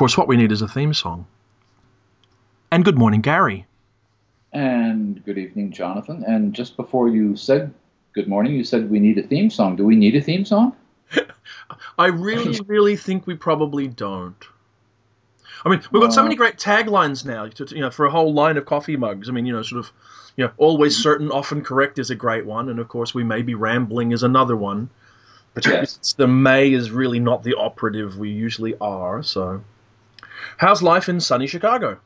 course, what we need is a theme song. And good morning, Gary. And good evening, Jonathan. And just before you said good morning, you said we need a theme song. Do we need a theme song? I really, really think we probably don't. I mean, we've got so many great taglines now, to, you know, for a whole line of coffee mugs. I mean, you know, sort of, you know, always mm-hmm. certain, often correct is a great one, and of course, we may be rambling is another one. But yes. the may is really not the operative we usually are. So, how's life in sunny Chicago?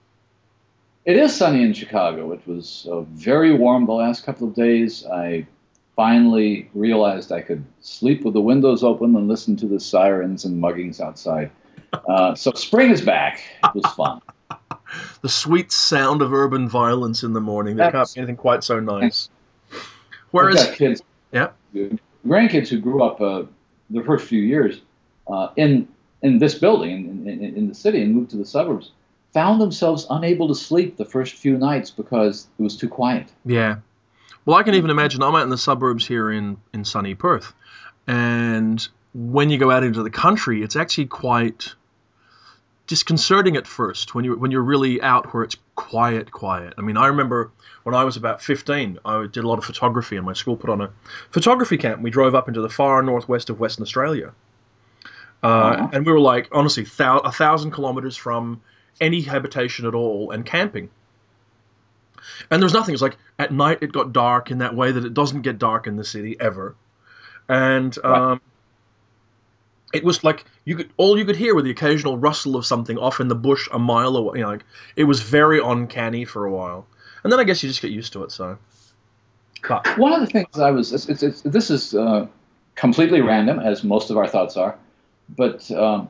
It is sunny in Chicago. It was uh, very warm the last couple of days. I finally realized I could sleep with the windows open and listen to the sirens and muggings outside. Uh, so spring is back. It was fun. the sweet sound of urban violence in the morning. There can't be anything quite so nice. Whereas, kids, yeah, grandkids who grew up uh, the first few years uh, in in this building in, in, in the city and moved to the suburbs found themselves unable to sleep the first few nights because it was too quiet. Yeah. Well, I can even imagine I'm out in the suburbs here in, in sunny Perth. And when you go out into the country, it's actually quite disconcerting at first when you when you're really out where it's quiet, quiet. I mean, I remember when I was about 15, I did a lot of photography, and my school put on a photography camp. We drove up into the far northwest of Western Australia, uh, uh-huh. and we were like honestly thou- a thousand kilometers from any habitation at all and camping. And there was nothing. It's like at night it got dark in that way that it doesn't get dark in the city ever, and um, right. it was like you could all you could hear were the occasional rustle of something off in the bush a mile away. You know, like it was very uncanny for a while, and then I guess you just get used to it. So, but. one of the things I was it's, it's, it's, this is uh, completely random as most of our thoughts are, but um,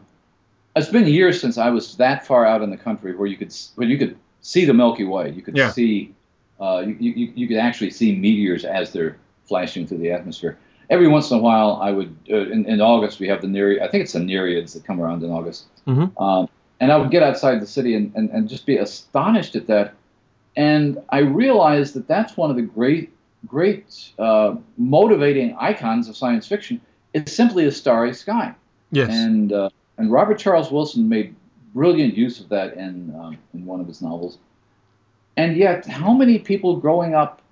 it's been years since I was that far out in the country where you could where you could see the Milky Way. You could yeah. see uh, you, you, you could actually see meteors as they're flashing through the atmosphere. Every once in a while, I would uh, in, in, August we have the Nereid. I think it's the Nereids that come around in August. Mm-hmm. Um, and I would get outside the city and, and, and just be astonished at that. And I realized that that's one of the great great uh, motivating icons of science fiction. It's simply a starry sky. Yes. And uh, and Robert Charles Wilson made brilliant use of that in, um, in one of his novels. And yet, how many people growing up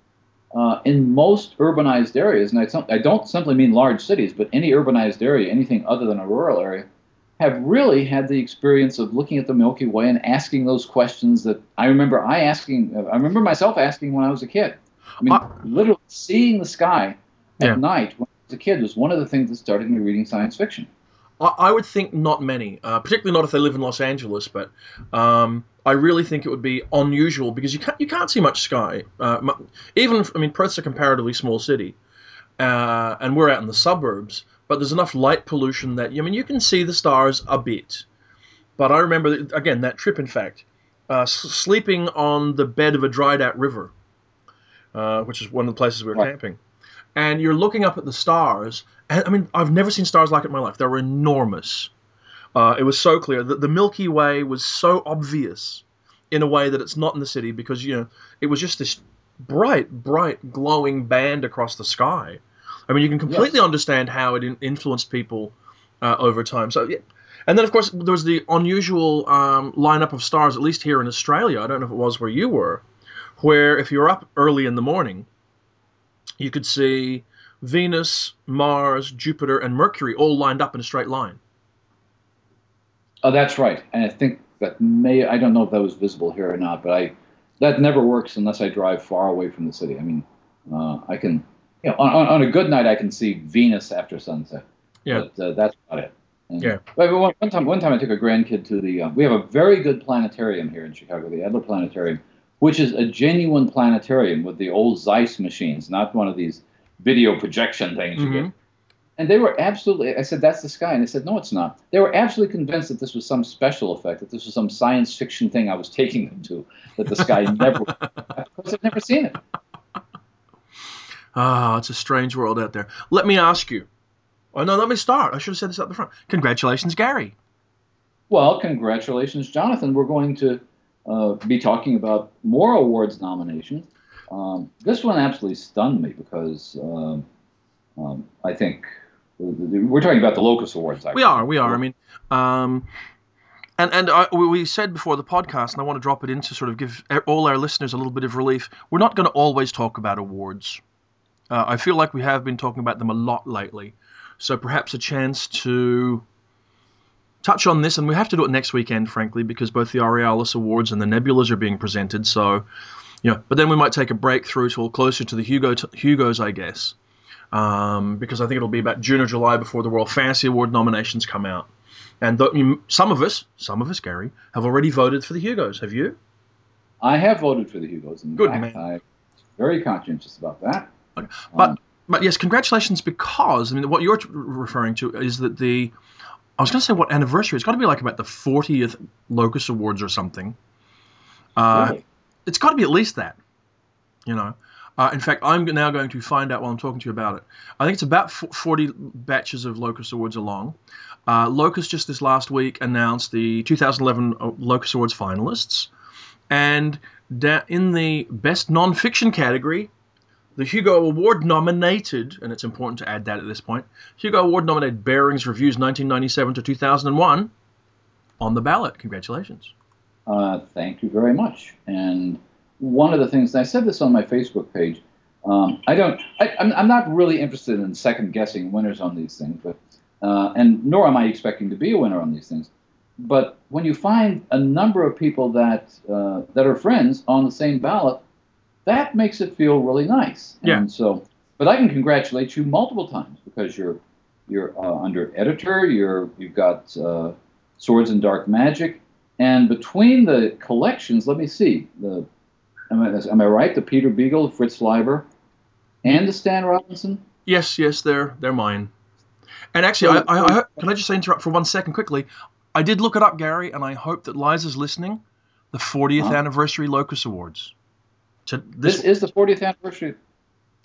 uh, in most urbanized areas, and I, don't, I don't simply mean large cities, but any urbanized area, anything other than a rural area, have really had the experience of looking at the Milky Way and asking those questions that I remember I asking. I remember myself asking when I was a kid. I mean, uh, literally seeing the sky at yeah. night when I was a kid was one of the things that started me reading science fiction. I, would think not many, uh, particularly not if they live in Los Angeles. But um, I really think it would be unusual because you can't you can't see much sky. Uh, even I mean Perth's a comparatively small city, uh, and we're out in the suburbs. But there's enough light pollution that I mean you can see the stars a bit. But I remember again that trip. In fact, uh, sleeping on the bed of a dried out river, uh, which is one of the places we were right. camping and you're looking up at the stars. And I mean, I've never seen stars like it in my life. They were enormous. Uh, it was so clear that the Milky Way was so obvious in a way that it's not in the city because you know it was just this bright, bright, glowing band across the sky. I mean, you can completely yes. understand how it in- influenced people uh, over time. So yeah. And then, of course, there was the unusual um, lineup of stars, at least here in Australia. I don't know if it was where you were, where if you're up early in the morning, you could see Venus, Mars, Jupiter, and Mercury all lined up in a straight line. Oh, that's right. And I think that may, I don't know if that was visible here or not, but I, that never works unless I drive far away from the city. I mean, uh, I can, you know, on, on, a good night, I can see Venus after sunset. Yeah. But uh, that's about it. And, yeah. But one, one, time, one time I took a grandkid to the, uh, we have a very good planetarium here in Chicago, the Adler Planetarium which is a genuine planetarium with the old Zeiss machines, not one of these video projection things mm-hmm. you get. And they were absolutely, I said, that's the sky. And they said, no, it's not. They were absolutely convinced that this was some special effect, that this was some science fiction thing I was taking them to, that the sky never, because they've never seen it. Ah, oh, it's a strange world out there. Let me ask you. Oh, no, let me start. I should have said this at the front. Congratulations, Gary. Well, congratulations, Jonathan. We're going to uh, be talking about more awards nominations. Um, this one absolutely stunned me because um, um, I think we're talking about the Locus Awards. We are, we are. I mean, um, And and I, we said before the podcast, and I want to drop it in to sort of give all our listeners a little bit of relief. We're not going to always talk about awards. Uh, I feel like we have been talking about them a lot lately, so perhaps a chance to touch on this, and we have to do it next weekend, frankly, because both the Aurealis Awards and the Nebulas are being presented. So, you know, but then we might take a break through till closer to the Hugo Hugos, I guess, um, because I think it'll be about June or July before the World Fantasy Award nominations come out. And th- some of us, some of us, Gary, have already voted for the Hugos. Have you? I have voted for the Hugos. In Good fact, man. I'm very conscientious about that. But Um, but yes, congratulations because I mean what you're t- referring to is that the I was going to say what anniversary it's got to be like about the 40th Locus Awards or something. Uh, really? It's got to be at least that, you know. Uh, in fact, I'm now going to find out while I'm talking to you about it. I think it's about 40 batches of Locus Awards along. Uh, Locus just this last week announced the 2011 Locus Awards finalists, and da- in the best non-fiction category, the Hugo Award nominated, and it's important to add that at this point, Hugo Award nominated Bearings Reviews 1997 to 2001 on the ballot. Congratulations. Uh, thank you very much. And one of the things, I said this on my Facebook page, um, I don't, I, I'm, I'm not really interested in second guessing winners on these things, but, uh, and nor am I expecting to be a winner on these things. But when you find a number of people that uh, that are friends on the same ballot, that makes it feel really nice. Yeah. And so, but I can congratulate you multiple times because you're you're uh, under editor. You're you've got uh, Swords and Dark Magic, and between the collections, let me see the. Am I, am I right? The Peter Beagle, Fritz Leiber, and the Stan Robinson. Yes, yes, they're they're mine. And actually, I, I, I can I just interrupt for one second quickly? I did look it up, Gary, and I hope that Liza's listening. The 40th Huh? anniversary Locus Awards. To This this, is the 40th anniversary.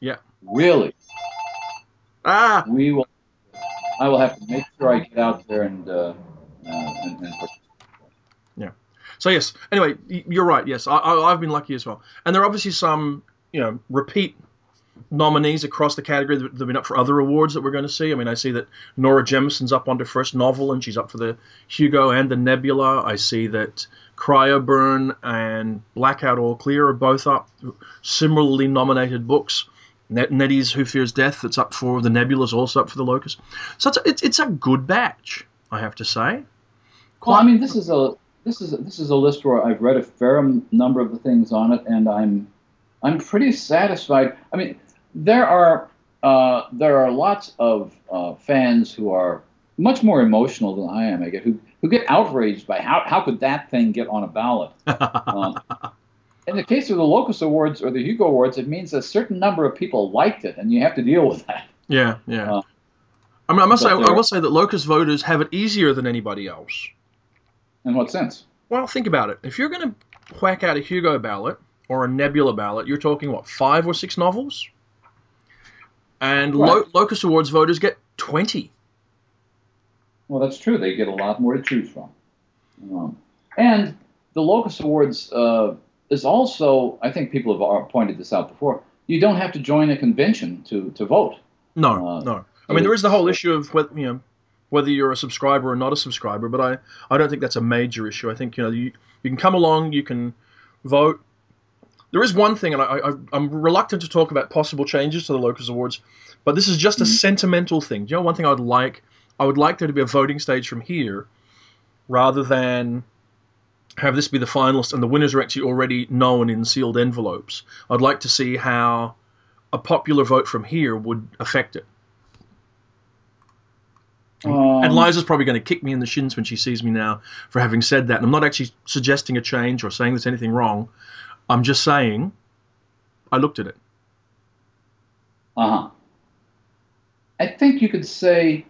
Yeah. Really? ah, We will. I will have to make sure I get out there and. Uh, uh, and, and yeah. So yes. Anyway, you're right. Yes, I, I, I've been lucky as well. And there are obviously some, you know, repeat nominees across the category that have been up for other awards that we're going to see. I mean, I see that Nora Jemisin's up on her first novel, and she's up for the Hugo and the Nebula. I see that Cryoburn and Blackout All Clear are both up, similarly nominated books. Net- Nnedi's Who Fears Death, that's up for the Nebula's also up for the Locus. So it's a, it's, it's a good batch, I have to say. Well, I mean, this is a this is a, this is a list where I've read a fair number of the things on it, and I'm I'm pretty satisfied. I mean, there are uh, there are lots of uh, fans who are much more emotional than I am. I get who who get outraged by how how could that thing get on a ballot. Um, in the case of the Locus Awards or the Hugo Awards, it means a certain number of people liked it, and you have to deal with that. Yeah, yeah. Uh, I mean, I must say, I will say that Locus voters have it easier than anybody else. In what sense? Well, think about it. If you're going to whack out a Hugo ballot or a Nebula ballot, you're talking what five or six novels, and Lo- Right. Locus Awards voters get twenty. Well, that's true. They get a lot more to choose from. Um, and the Locus Awards uh, is also, I think people have pointed this out before, you don't have to join a convention to, to vote. No, Uh, no. I mean, there is the whole issue of whether you know whether you're a subscriber or not a subscriber, but I, I don't think that's a major issue. I think you know you, you can come along, you can vote. There is one thing, and I, I, I'm reluctant to talk about possible changes to the Locus Awards, but this is just a Mhm. sentimental thing. Do you know one thing I would like? I would like there to be a voting stage from here, rather than have this be the finalists and the winners are actually already known in sealed envelopes. I'd like to see how a popular vote from here would affect it. Um, And Liza's probably going to kick me in the shins when she sees me now for having said that. And I'm not actually suggesting a change or saying there's anything wrong. I'm just saying I looked at it. Uh huh. I think you could say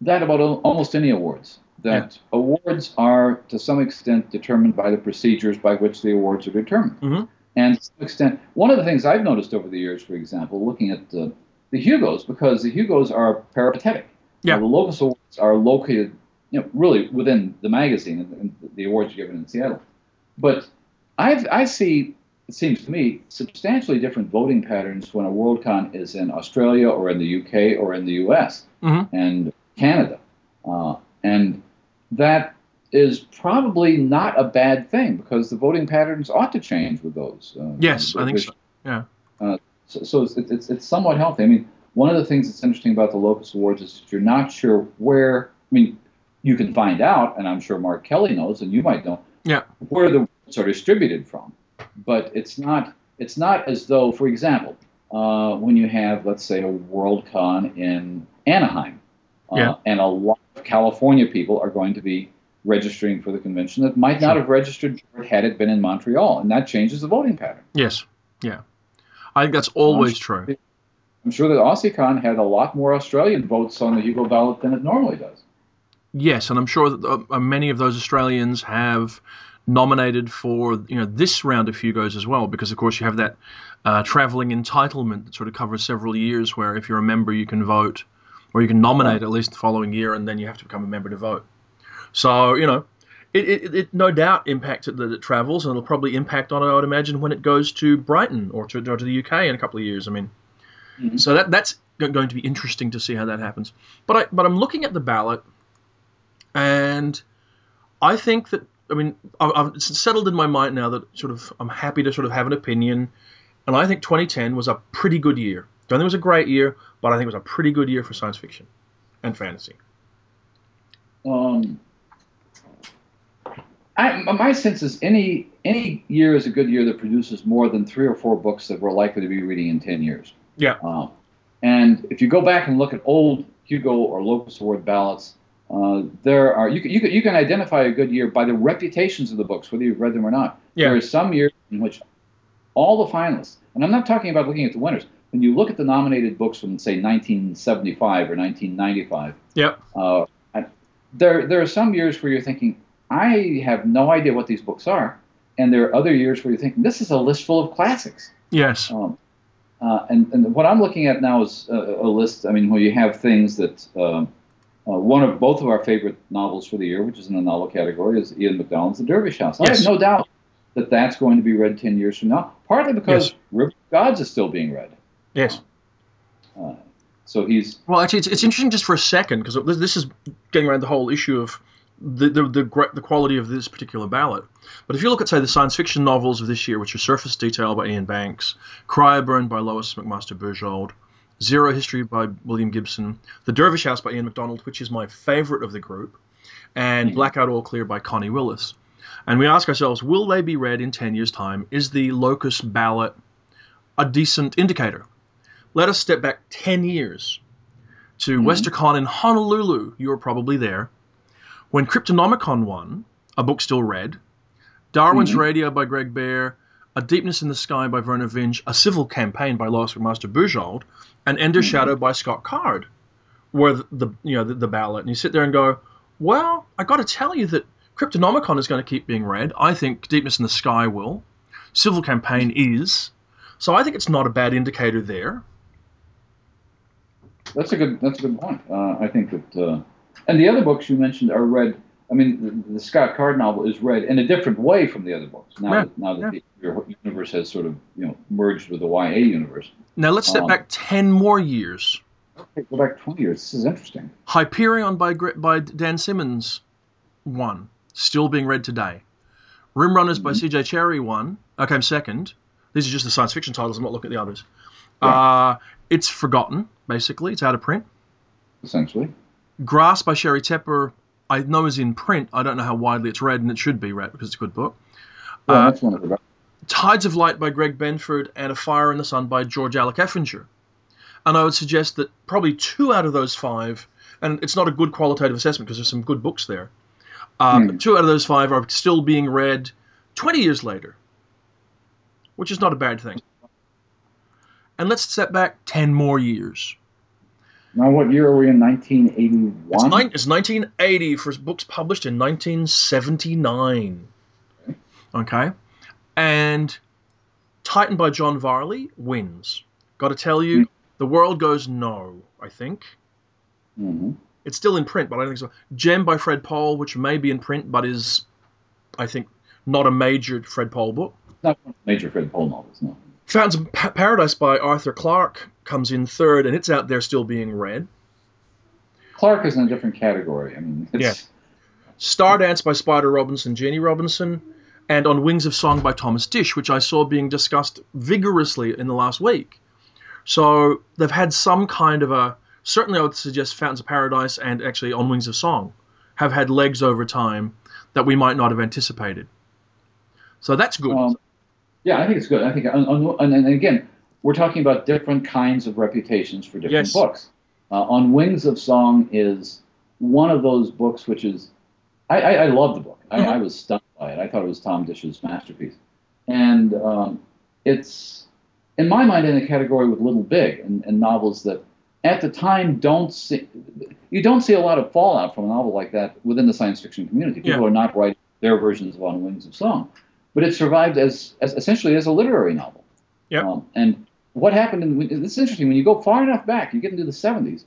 that about almost any awards. That awards are, to some extent, determined by the procedures by which the awards are determined. Mhm. And to some extent, one of the things I've noticed over the years, for example, looking at the, the Hugos, because the Hugos are peripatetic. Yeah. Now, the Locus Awards are located, you know, really within the magazine and, and the awards are given in Seattle. But I've, I see, it seems to me, substantially different voting patterns when a Worldcon is in Australia or in the UK or in the US Mhm. and Canada. Uh, and that is probably not a bad thing because the voting patterns ought to change with those. Uh, Yes, I think which- so. Yeah. Uh, so so it's, it's, it's somewhat healthy. I mean, one of the things that's interesting about the Locus Awards is that you're not sure where. I mean, you can find out, and I'm sure Mark Kelly knows, and you might know, Yeah. where the are distributed from. But it's not it's not as though, for example, uh, when you have let's say a WorldCon in Anaheim, uh, Yeah. and a lot of California people are going to be registering for the convention that might not Sure. have registered had it been in Montreal, and that changes the voting pattern. Yes. Yeah. I think that's always true. I'm sure that AussieCon had a lot more Australian votes on the Hugo ballot than it normally does. Yes, and I'm sure that uh, many of those Australians have nominated for you know this round of Hugos as well, because of course you have that uh, travelling entitlement that sort of covers several years, where if you're a member you can vote, or you can nominate at least the following year, and then you have to become a member to vote. So you know, it, it, it no doubt impacted that it travels, and it'll probably impact on it. I would imagine when it goes to Brighton or to, or to the UK in a couple of years. I mean, Mhm. so that that's going to be interesting to see how that happens. But I but I'm looking at the ballot, and I think that I mean I've, settled in my mind now that sort of I'm happy to sort of have an opinion, and I think 2010 was a pretty good year. Don't think it was a great year, but I think it was a pretty good year for science fiction and fantasy. Um, I, my sense is any any year is a good year that produces more than three or four books that we're likely to be reading in 10 years. Yeah. Um, and if you go back and look at old Hugo or Locus Award ballots, uh, there are you can, you can you can identify a good year by the reputations of the books, whether you've read them or not. Yeah. There are some years in which all the finalists, and I'm not talking about looking at the winners. When you look at the nominated books from say 1975 or 1995, Yep. uh, there there are some years where you're thinking, I have no idea what these books are, and there are other years where you're thinking, this is a list full of classics. Yes. Um, uh, and, and what I'm looking at now is a, a list. I mean, where you have things that um, uh, one of both of our favorite novels for the year, which is in the novel category, is Ian McDonald's The Dervish House. I Yes. have no doubt that that's going to be read 10 years from now, partly because Yes. River of Gods is still being read. Yes. Uh, so he's Well, actually, it's, it's interesting just for a second because this, this is getting around the whole issue of the the, the the quality of this particular ballot. But if you look at say the science fiction novels of this year, which are Surface Detail by Iain Banks, Cryoburn by Lois McMaster Bujold, Zero History by William Gibson, The Dervish House by Ian McDonald, which is my favorite of the group, and Mhm. Blackout All Clear by Connie Willis. And we ask ourselves, will they be read in 10 years' time? Is the locus ballot a decent indicator? Let us step back 10 years to Mhm. WesterCon in Honolulu. You were probably there. When Cryptonomicon won, a book still read, Darwin's Mhm. Radio by Greg Bear, A Deepness in the Sky by Vernor Vinge, A Civil Campaign by Lois McMaster Bujold, and Ender Mhm. Shadow by Scott Card were the, the you know the, the ballot. And you sit there and go, well, I got to tell you that Cryptonomicon is going to keep being read. I think Deepness in the Sky will. Civil Campaign is. So I think it's not a bad indicator there. That's a good. That's a good point. Uh, I think that, uh, and the other books you mentioned are read. I mean, the, the Scott Card novel is read in a different way from the other books. Now, Yeah, that, now that yeah. the your universe has sort of you know merged with the YA universe. Now let's step Um, back 10 more years. Okay, go back 20 years. This is interesting. Hyperion by by Dan Simmons, one, still being read today. Rimrunners by Mhm. C.J. Cherryh, one. I came second. These are just the science fiction titles. I'm not looking at the others. Yeah. Uh, it's forgotten, basically. It's out of print. Essentially, Grass by Sheri Tepper, I know is in print. I don't know how widely it's read, and it should be read because it's a good book. well, Uh, that's one of the. Tides of Light by Greg Benford and A Fire in the Sun by George Alec Effinger. And I would suggest that probably two out of those five, and it's not a good qualitative assessment because there's some good books there, uh, hmm. two out of those five are still being read 20 years later, which is not a bad thing. And let's step back 10 more years. Now, what year are we in? It's, 1981. it's 1980 for books published in 1979. Okay? And Titan by John Varley wins. Got to tell you, the world goes no, I think. hmm It's still in print, but I don't think so. Jem by Fred Pohl, which may be in print, but is, I think, not a major Fred Pohl book. Not major Fred Pohl novels. No. Fountains of Pa- Paradise by Arthur Clarke comes in third, and it's out there still being read. Clarke is in a different category. I mean, it's, Stardance by Spider Robinson, Jeanne Robinson, and On Wings of Song by Thomas Disch, which I saw being discussed vigorously in the last week. So they've had some kind of a. Certainly, I would suggest Fountains of Paradise and actually On Wings of Song have had legs over time that we might not have anticipated. So that's good. Um, yeah, I think it's good. I think, and, and again, we're talking about different kinds of reputations for different Yes. books. Uh, On Wings of Song is one of those books which is, I, I, I love the book. I, Mhm. I was stunned by it. I thought it was Tom Disch's masterpiece, and um, it's in my mind in a category with Little Big and, and novels that at the time don't see you don't see a lot of fallout from a novel like that within the science fiction community. People Yeah. are not writing their versions of On Wings of Song, but it survived as, as essentially as a literary novel. Yep. Um, and what happened in this is interesting when you go far enough back, you get into the 70s,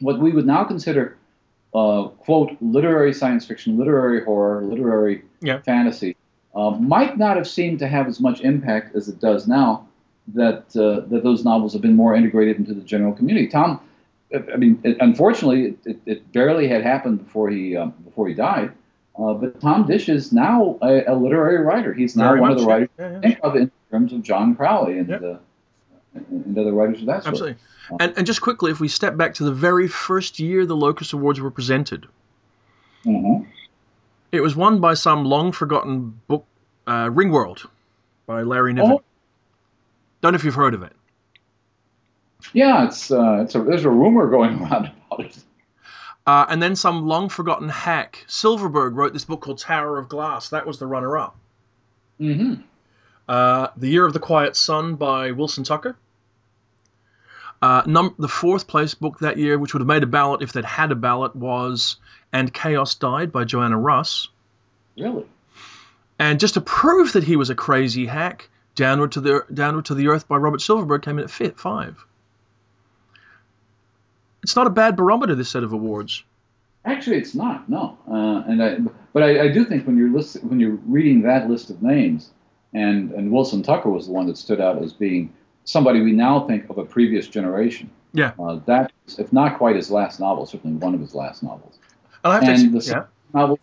what we would now consider uh, quote literary science fiction, literary horror, literary Yeah. fantasy uh, might not have seemed to have as much impact as it does now. That uh, that those novels have been more integrated into the general community. Tom, I mean, it, unfortunately, it, it, barely had happened before he um, before he died. Uh, but Tom Disch is now a, a literary writer. He's now Very one of the writers Yeah, yeah. of in terms of John Crowley and, Yep. And other writers of that sort. Absolutely. And, and just quickly, if we step back to the very first year the Locus Awards were presented, Mhm. it was won by some long forgotten book, uh, Ringworld, by Larry Niven. Oh. Don't know if you've heard of it. Yeah, it's uh, it's a, there's a rumor going around about it. Uh, and then some long forgotten hack, Silverberg, wrote this book called Tower of Glass. That was the runner up. hmm Uh, the Year of the Quiet Sun by Wilson Tucker. Uh, num- the fourth place book that year, which would have made a ballot if they'd had a ballot, was And Chaos Died by Joanna Russ. Really? And just to prove that he was a crazy hack, Downward to the Downward to the Earth by Robert Silverberg came in at fifth, five. It's not a bad barometer, this set of awards. Actually, it's not. No. Uh, and I, but I, I do think when you're list, when you're reading that list of names, and and Wilson Tucker was the one that stood out as being somebody we now think of a previous generation. Yeah. Uh, that, if not quite his last novel, certainly one of his last novels. And I have And to, the yeah, novels,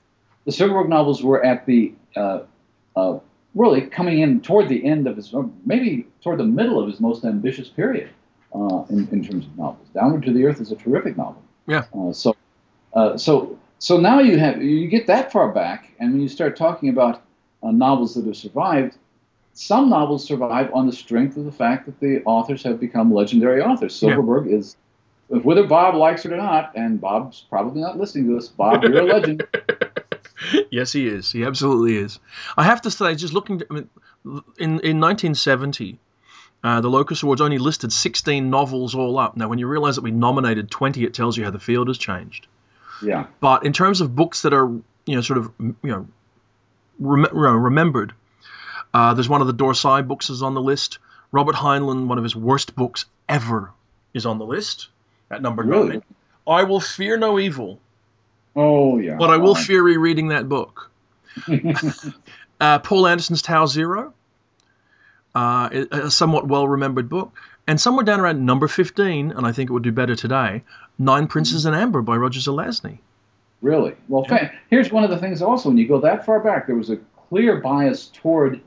the Silverberg novels were at the uh, uh, really coming in toward the end of his, maybe toward the middle of his most ambitious period uh, in, in terms of novels. Downward to the Earth is a terrific novel. Yeah. Uh, so, uh, so, so now you have you get that far back, and when you start talking about uh, novels that have survived, some novels survive on the strength of the fact that the authors have become legendary authors. Yeah. Silverberg is. Whether Bob likes it or not, and Bob's probably not listening to this, Bob, you're a legend. yes, he is. He absolutely is. I have to say, just looking, I mean, in in 1970, uh, the Locus Awards only listed 16 novels all up. Now, when you realize that we nominated 20, it tells you how the field has changed. Yeah. But in terms of books that are, you know, sort of, you know, rem- you know, remembered, uh, there's one of the Dorsai books is on the list. Robert Heinlein, one of his worst books ever, is on the list at number Really? nine. I will fear no evil, Oh yeah. but I will fear rereading that book. Uh, Poul Anderson's Tau Zero, uh, a somewhat well remembered book. And somewhere down around number 15, and I think it would do better today, Nine Princes in Amber by Roger Zelazny. really. Well, fa- here's one of the things also. When you go that far back, there was a clear bias toward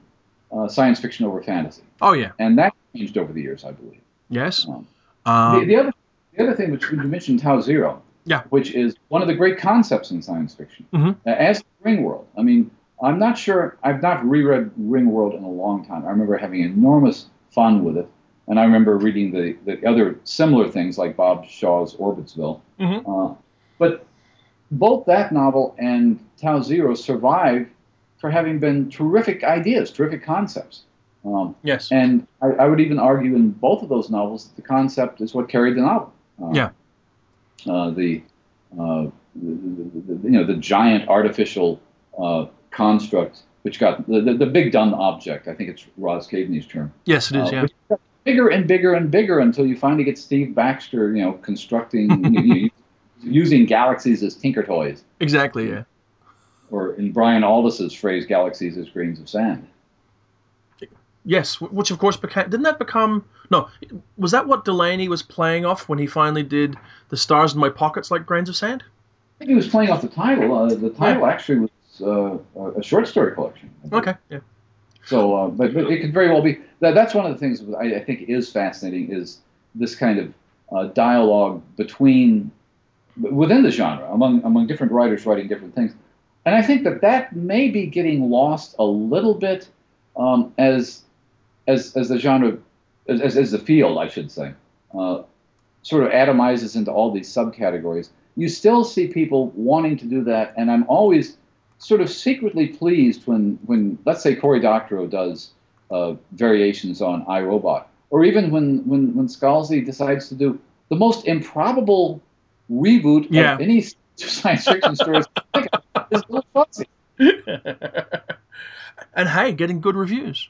uh, science fiction over fantasy, Oh, yeah. and that changed over the years, I believe. Yes. Um, Um, the, the other, the other thing which you mentioned, Tau Zero, Yeah. which is one of the great concepts in science fiction, Mhm. uh, as Ringworld. I mean, I'm not sure. I've not reread Ringworld in a long time. I remember having enormous fun with it, and I remember reading the, the other similar things like Bob Shaw's Orbitsville. Mhm. Uh, but both that novel and Tau Zero survive for having been terrific ideas, terrific concepts. Um, yes. and I, I would even argue in both of those novels that the concept is what carried the novel. Uh, Yeah. Uh, the, uh, the, the, the you know the giant artificial uh, construct, which got the, the, big dumb object. I think it's Roz Kaveney's term. Yes, it is, uh, yeah. bigger and bigger and bigger until you finally get Steve Baxter, you know, constructing you- you- using galaxies as tinker toys, Exactly, yeah. Or in Brian Aldiss's phrase, galaxies as grains of sand. Yes, which of course became. Didn't that become. No, was that what Delany was playing off when he finally did The Stars in My Pockets Like Grains of Sand? I think he was playing off the title. Uh, the title actually was uh, a short story collection. Okay, yeah. So, uh, but, but it could very well be that. That's one of the things I, I think is fascinating is this kind of uh, dialogue between within the genre among among different writers writing different things, and I think that that may be getting lost a little bit um, as as as the genre as, as the field, I should say, uh, sort of atomizes into all these subcategories. You still see people wanting to do that, and I'm always sort of secretly pleased when, when let's say Cory Doctorow does uh, variations on I, Robot, or even when, when, when Scalzi decides to do the most improbable reboot Yeah. of any science fiction story. It's a little fuzzy. and hey, getting good reviews.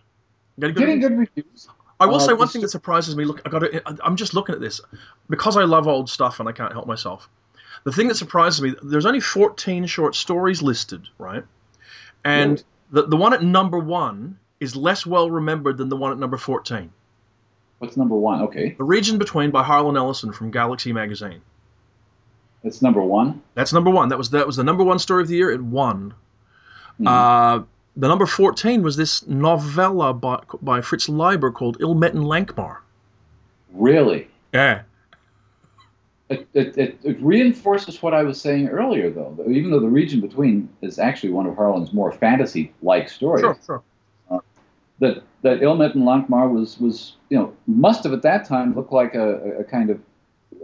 Getting good Getting reviews. good reviews. I will Uh, say one thing that surprises me. Look, I got to, I'm just looking at this because I love old stuff and I can't help myself. The thing that surprises me, there's only 14 short stories listed, right? And Really? the the one at number one is less well remembered than the one at number 14. What's number one? Okay, The Region Between by Harlan Ellison from Galaxy Magazine. It's number one. That's number one. That was that was the number one story of the year. It won. Mhm. Uh, the number 14 was this novella by, by Fritz Leiber called Ilmetten Lankmar. Really? Yeah. It, it, it, it reinforces what I was saying earlier, though. Even though the region between is actually one of Harlan's more fantasy-like stories, Sure, sure. that that Ill Met in Lankhmar was was you know must have at that time looked like a, a kind of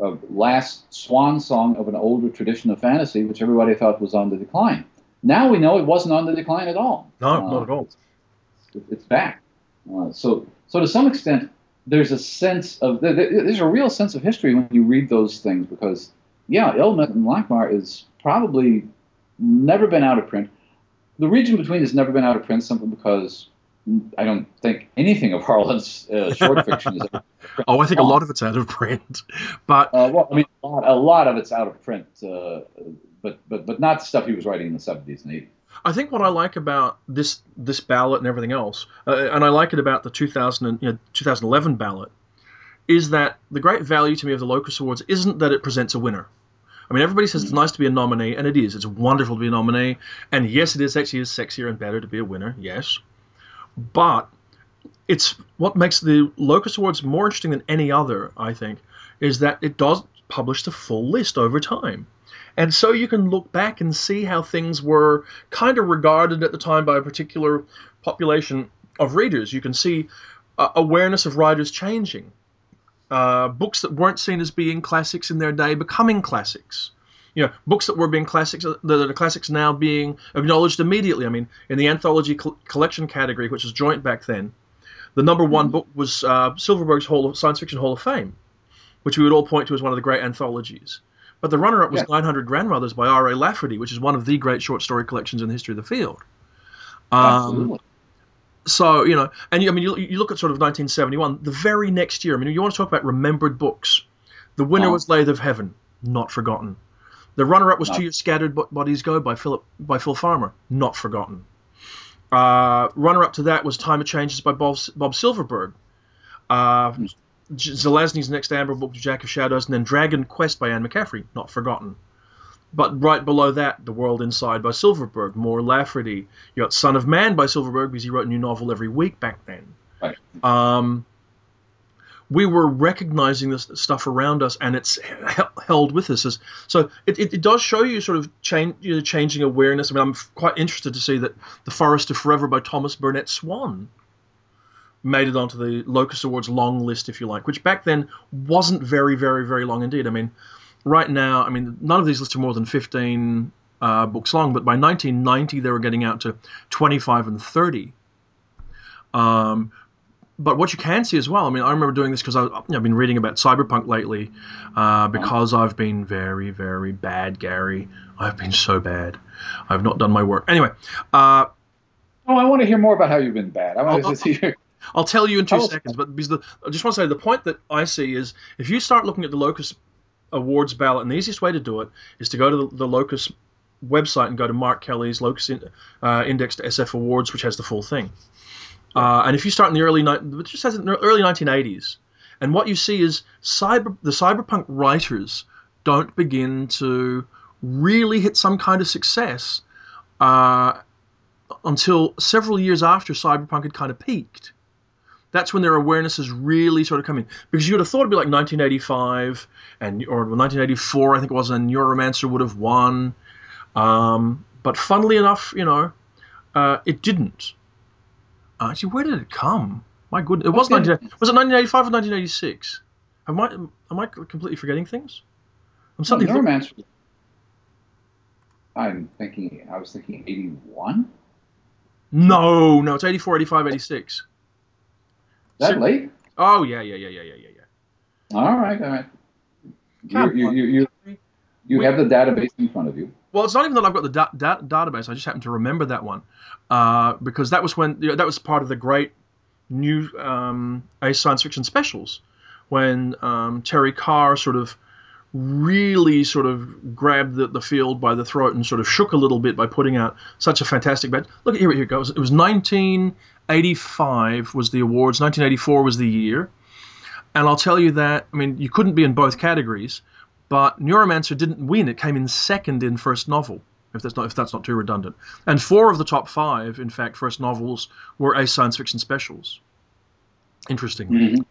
a last swan song of an older tradition of fantasy, which everybody thought was on the decline. Now we know it wasn't on the decline at all. No, Uh, not at all. it- it's back. Uh, so, so to some extent, there's a sense of there- there- there's a real sense of history when you read those things because, yeah, Ill Met in Lankhmar is probably never been out of print. The region between has never been out of print simply because I don't think anything of Harlan's uh, short fiction is. Out of print. Oh, I think a lot of it's out of print. But Uh, well, I mean, a lot, a lot of it's out of print, uh, but but but not stuff he was writing in the 70s and 80s. I think what I like about this this ballot and everything else, uh, and I like it about the 2000 and, you know, 2011 ballot, is that the great value to me of the Locus Awards isn't that it presents a winner. I mean, everybody says it's nice to be a nominee, and it is. It's wonderful to be a nominee, and yes, it is actually is sexier and better to be a winner. Yes, but it's what makes the Locus Awards more interesting than any other. I think is that it does publish the full list over time. And so you can look back and see how things were kind of regarded at the time by a particular population of readers. You can see uh, awareness of writers changing. Uh, books that weren't seen as being classics in their day becoming classics. You know, books that were being classics uh, that are classics now being acknowledged immediately. I mean, in the anthology col- collection category, which was joint back then, the number one book was uh, Silverberg's Hall of Science Fiction Hall of Fame, which we would all point to as one of the great anthologies. But the runner-up was Yeah. 900 Grandmothers by R.A. Lafferty, which is one of the great short story collections in the history of the field. Um, Absolutely. so you know, and you, I mean, you, you look at sort of 1971, the very next year. I mean, you want to talk about remembered books. The winner Oh. was Lathe of Heaven, not forgotten. The runner-up was No. To Your Scattered Bodies Go by Philip by Phil Farmer, not forgotten. Uh, runner-up to that was Time of Changes by Bob, Bob Silverberg. Uh, Zelazny's next Amber book, Jack of Shadows, and then Dragon Quest by Anne McCaffrey, not forgotten. But right below that, The World Inside by Silverberg, more Lafferty. You got Son of Man by Silverberg because he wrote a new novel every week back then. Right. Um, we were recognizing this stuff around us, and it's held with us. So it, it, it does show you sort of change, you know, changing awareness. I mean, I'm quite interested to see that The Forest of Forever by Thomas Burnett Swann made it onto the Locus Awards long list, if you like, which back then wasn't very, very, very long indeed. I mean, right now, I mean, none of these lists are more than 15 uh, books long, but by 1990 they were getting out to 25 and 30. Um, but what you can see as well, I mean, I remember doing this because I've been reading about cyberpunk lately, uh, because I've been very, very bad, Gary. I've been so bad. I've not done my work. Anyway, uh, Oh, I want to hear more about how you've been bad. I want to see your I'll tell you in two seconds, but because the, I just want to say the point that I see is if you start looking at the Locus Awards ballot, and the easiest way to do it is to go to the, the Locus website and go to Mark Kelly's Locus in, uh, Index to SF Awards, which has the full thing. Uh, and if you start in the early, just in the early 1980s, and what you see is cyber the cyberpunk writers don't begin to really hit some kind of success uh, until several years after Cyberpunk had kind of peaked. That's when their awareness is really sort of coming. Because you would have thought it'd be like 1985 and or 1984, I think it was, and Neuromancer would have won. Um, but funnily enough, you know, uh, it didn't. Actually, where did it come? My goodness, it was Okay. 19, was it 1985 or 1986? Am I am I completely forgetting things? I'm suddenly Neuromancer. I'm thinking. I was thinking 81. no, no, it's 84, 85, 86. That So- late? Oh yeah, yeah, yeah, yeah, yeah, yeah, yeah. All right, all right. You, you, you, you, you have the database in front of you. Well, it's not even that I've got the da- da- database. I just happen to remember that one uh, because that was when you know, that was part of the great new um, Ace science fiction specials when um, Terry Carr sort of really sort of grabbed the, the field by the throat and sort of shook a little bit by putting out such a fantastic batch. Look, here, here it goes. It was 1985 was the awards. 1984 was the year. And I'll tell you that, I mean, you couldn't be in both categories, but Neuromancer didn't win. It came in second in first novel, if that's not if that's not too redundant. And four of the top five, in fact, first novels were Ace science fiction specials. Interestingly, Mhm.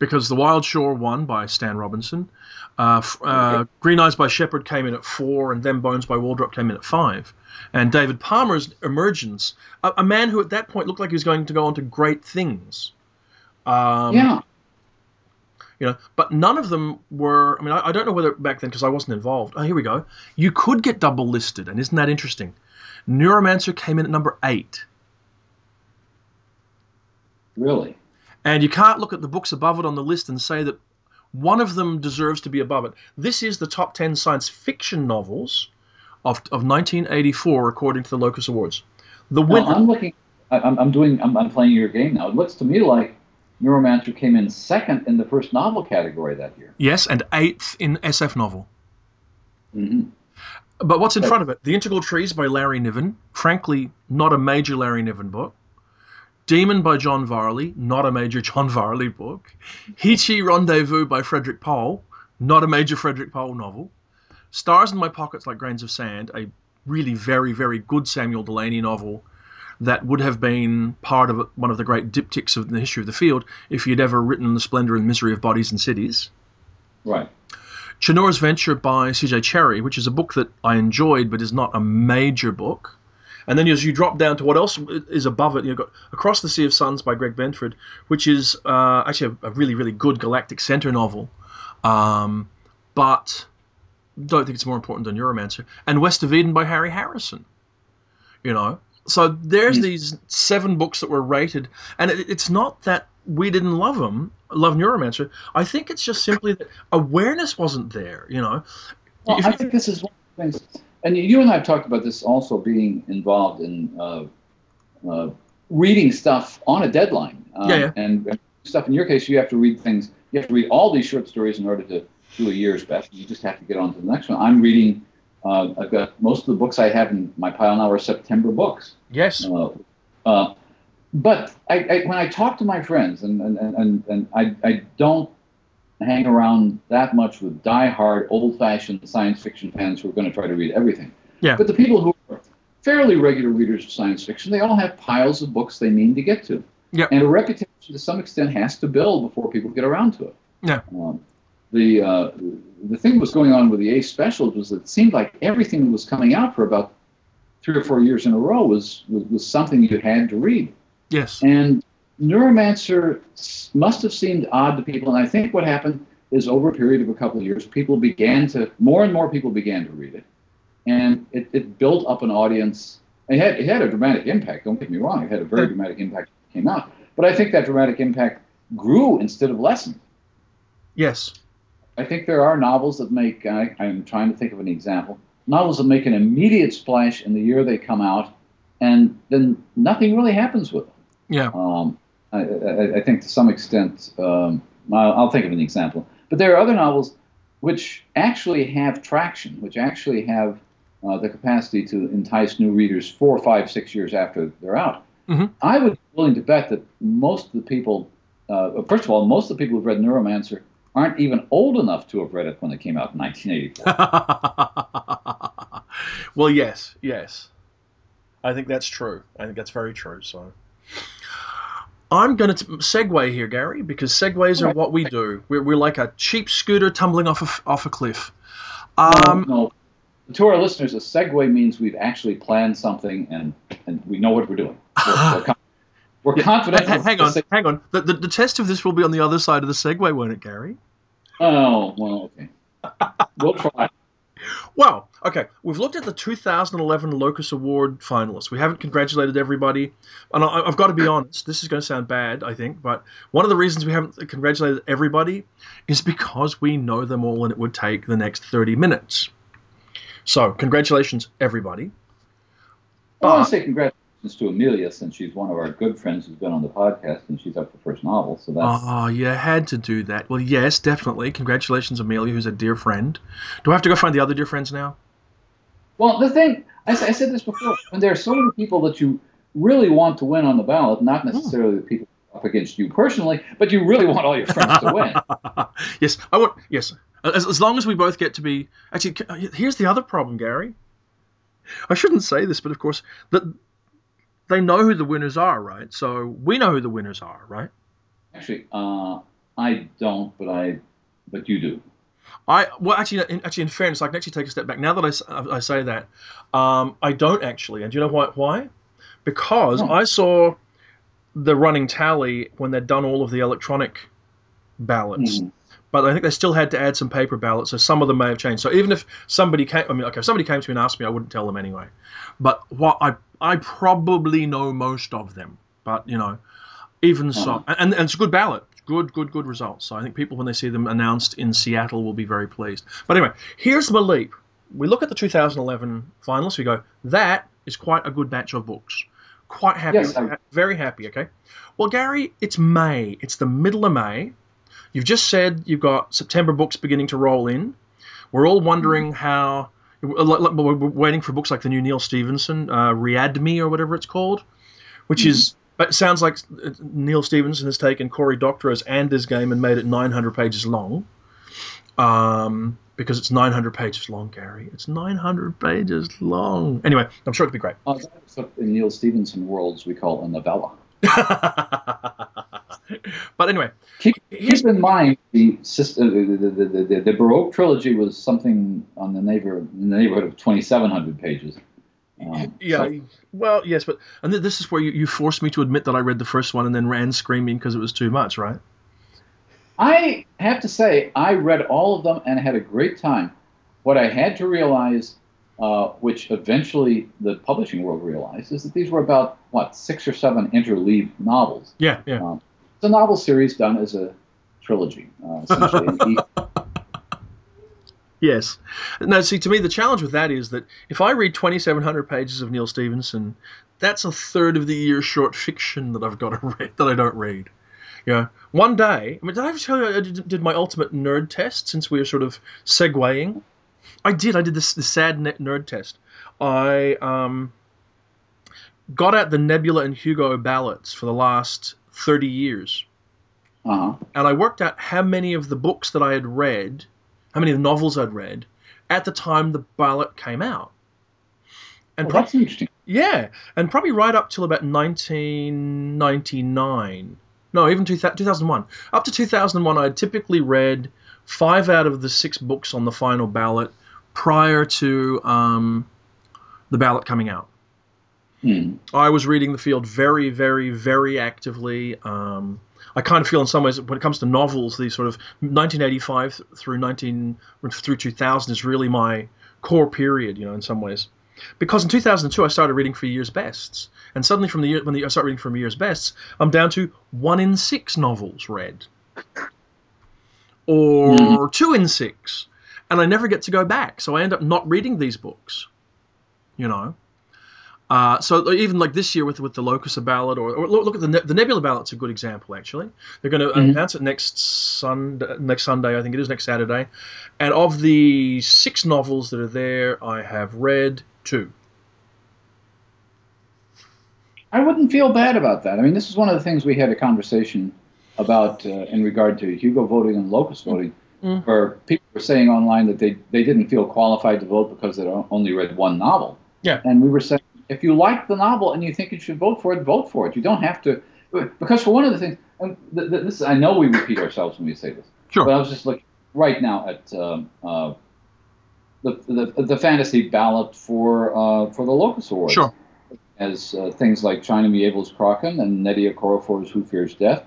because The Wild Shore won by Stan Robinson, uh, uh, Green Eyes by Shepard came in at four, and Them Bones by Waldrop came in at five. And David Palmer's emergence, a, a man who at that point looked like he was going to go on to great things. Um, yeah. You know but none of them were i mean i, I don't know whether back then because i wasn't involved oh here we go you could get double listed and isn't that interesting neuromancer came in at number eight Really. and you can't look at the books above it on the list and say that one of them deserves to be above it this is the top 10 science fiction novels of, of 1984 according to the locus awards the Well, winner I'm looking. I'm, I'm doing. I'm, I'm playing your game now. It looks to me like Neuromancer came in second in the first novel category that year. yes and eighth in sf novel hmm But what's in front of it? The Integral Trees by Larry Niven. Frankly, not a major Larry Niven book. Demon by John Varley. Not a major John Varley book. Heechee Rendezvous by Frederik Pohl. Not a major Frederik Pohl novel. Stars in My Pockets Like Grains of Sand. A really very, very good Samuel Delany novel that would have been part of one of the great diptychs of the history of the field if he'd ever written The Splendor and Misery of Bodies and Cities. Right. Chanur's Venture by C.J. Cherryh, which is a book that I enjoyed but is not a major book. And then as you drop down to what else is above it, you've got Across the Sea of Suns by Greg Benford, which is uh, actually a, a really, really good Galactic Center novel. Um, but don't think it's more important than Neuromancer. And West of Eden by Harry Harrison. You know? So there's Yes. these seven books that were rated, and it, it's not that we didn't love them, love Neuromancer. I think it's just simply that awareness wasn't there. You know, Well, If I you- think this is one of the things, and you and I have talked about this also being involved in uh, uh, reading stuff on a deadline. Um, Yeah, yeah. And, and stuff in your case, you have to read things. You have to read all these short stories in order to do a year's best. You just have to get on to the next one. I'm reading. Uh, I've got most of the books I have in my pile now are September books. yes, Uh, uh, but I, I, when I talk to my friends, and, and, and, and I, I don't hang around that much with die-hard, old-fashioned science fiction fans who are going to try to read everything. Yeah. But the people who are fairly regular readers of science fiction, they all have piles of books they mean to get to. Yeah. And a reputation, to some extent, has to build before people get around to it. Yeah. Um, the uh, the thing that was going on with the Ace specials was that it seemed like everything that was coming out for about three or four years in a row was, was, was something you had to read. yes, And Neuromancer must have seemed odd to people. And I think what happened is over a period of a couple of years, people began to, more and more people began to read it. And it, it built up an audience. It had, it had a dramatic impact, don't get me wrong. It had a very dramatic impact when it came out. But I think that dramatic impact grew instead of lessened. yes, I think there are novels that make, I, I'm trying to think of an example, novels that make an immediate splash in the year they come out, and then nothing really happens with them. yeah, Um, I, I, I think to some extent, um, I'll, I'll think of an example. But there are other novels which actually have traction, which actually have uh, the capacity to entice new readers four, five, six years after they're out. Mhm. I would be willing to bet that most of the people, uh, first of all, most of the people who've read Neuromancer aren't even old enough to have read it when it came out in 1984. Well, yes, yes. I think that's true. I think that's very true. So, I'm going to segue here, Gary, because segues are what we do. We're, we're like a cheap scooter tumbling off a, off a cliff. Um, no, no. To our listeners, a segue means we've actually planned something and, and we know what we're doing. We're, we're, we're yeah, confident. Hang, hang on, hang on. The, the, the test of this will be on the other side of the segue, won't it, Gary? Oh, well, okay. we'll try. Well, okay, we've looked at the 2011 Locus Award finalists. We haven't congratulated everybody, and I, have got to be honest. This is going to sound bad, I think, but one of the reasons we haven't congratulated everybody is because we know them all, and it would take the next 30 minutes. So, congratulations, everybody. But, I want to say congratulations to Amelia since she's one of our good friends who's been on the podcast and she's up for first novel. So that's oh, you had to do that. Well, yes, definitely. Congratulations, Amelia, who's a dear friend. Do I have to go find the other dear friends now? Well, the thing I, I said this before, when there are so many people that you really want to win on the ballot, not hmm. necessarily the people up against you personally, but you really want all your friends to win. yes, I want. Yes, as, as long as we both get to be. Actually, uh, here's the other problem, Gary. I shouldn't say this, but of course, that they know who the winners are, right? So we know who the winners are, right? Actually, uh, I don't, but I, but you do. I well, actually, in, actually, in fairness, I can actually take a step back. Now that I, I say that, um, I don't actually, and do you know why? Why? Because oh. I saw the running tally when they'd done all of the electronic ballots. Mm. But I think they still had to add some paper ballots, so some of them may have changed. So even if somebody came, I mean, okay, if somebody came to me and asked me, I wouldn't tell them anyway. But what I I probably know most of them, but you know, even so, uh-huh. and, and it's a good ballot, good, good, good results. So I think people when they see them announced in Seattle will be very pleased. But anyway, here's the leap. We look at the 2011 finalists. We go, that is quite a good batch of books. Quite happy, yes, very happy. Okay. Well, Gary, it's May. It's the middle of May. You've just said you've got September books beginning to roll in. We're all wondering mm-hmm. how we're waiting for books like the new Neal Stephenson, uh, Reamde or whatever it's called, which mm-hmm. is but sounds like Neal Stephenson has taken Cory Doctorow's Anda's Game and made it 900 pages long. Um, because it's 900 pages long, Gary. It's 900 pages long. Anyway, I'm sure it'll be great. Uh, in Neal Stephenson worlds, we call a novella. but anyway, keep, keep in mind the, the, the, the, the Baroque trilogy was something on the neighborhood, in the neighborhood of 2,700 pages. Um, yeah, so. well, yes, but and this is where you, you forced me to admit that I read the first one and then ran screaming because it was too much, right? I have to say, I read all of them and had a great time. What I had to realize, uh, which eventually the publishing world realized, is that these were about what six or seven interleaved novels. Yeah, yeah. Um, it's a novel series done as a trilogy, uh, essentially. yes. Now, see, to me, the challenge with that is that if I read 2,700 pages of Neal Stephenson, that's a third of the year short fiction that I've got to read that I don't read. Yeah. One day, I mean, did I ever tell you I did, my ultimate nerd test since we were sort of segueing? I did. I did this the sad nerd test. I um, got out the Nebula and Hugo ballots for the last 30 years. Uh-huh. And I worked out how many of the books that I had read, how many of the novels I'd read, at the time the ballot came out. And oh, that's interesting. Yeah, and probably right up till about 1999. No, even 2001. Up to 2001, I had typically read five out of the six books on the final ballot prior to um, the ballot coming out. Hmm. I was reading the field very, very, very actively. Um, I kind of feel in some ways when it comes to novels, the sort of 1985 through 19 through 2000 is really my core period, you know, in some ways. Because in 2002 I started reading for year's bests, and suddenly from the year when the, I start reading from year's bests, I'm down to one in six novels read, or mm. two in six, and I never get to go back. So I end up not reading these books, you know. Uh, so even like this year with with the Locus ballot, or, or look, at the ne- the Nebula ballot's a good example actually. They're going to mm-hmm. announce it next Sunday, next Sunday, I think it is next Saturday. And of the six novels that are there, I have read two. I wouldn't feel bad about that. I mean, this is one of the things we had a conversation about uh, in regard to Hugo voting and Locus voting, mm-hmm. where people were saying online that they, they didn't feel qualified to vote because they only read one novel. Yeah. And we were saying, if you like the novel and you think you should vote for it, vote for it. You don't have to, because for one of the things, and th- th- this I know we repeat ourselves when we say this, Sure. but I was just looking right now at um, uh, the, the the fantasy ballot for uh, for the Locus Awards. Sure. As uh, things like China Mieville's Kraken and Nnedi Okorafor's Who Fears Death,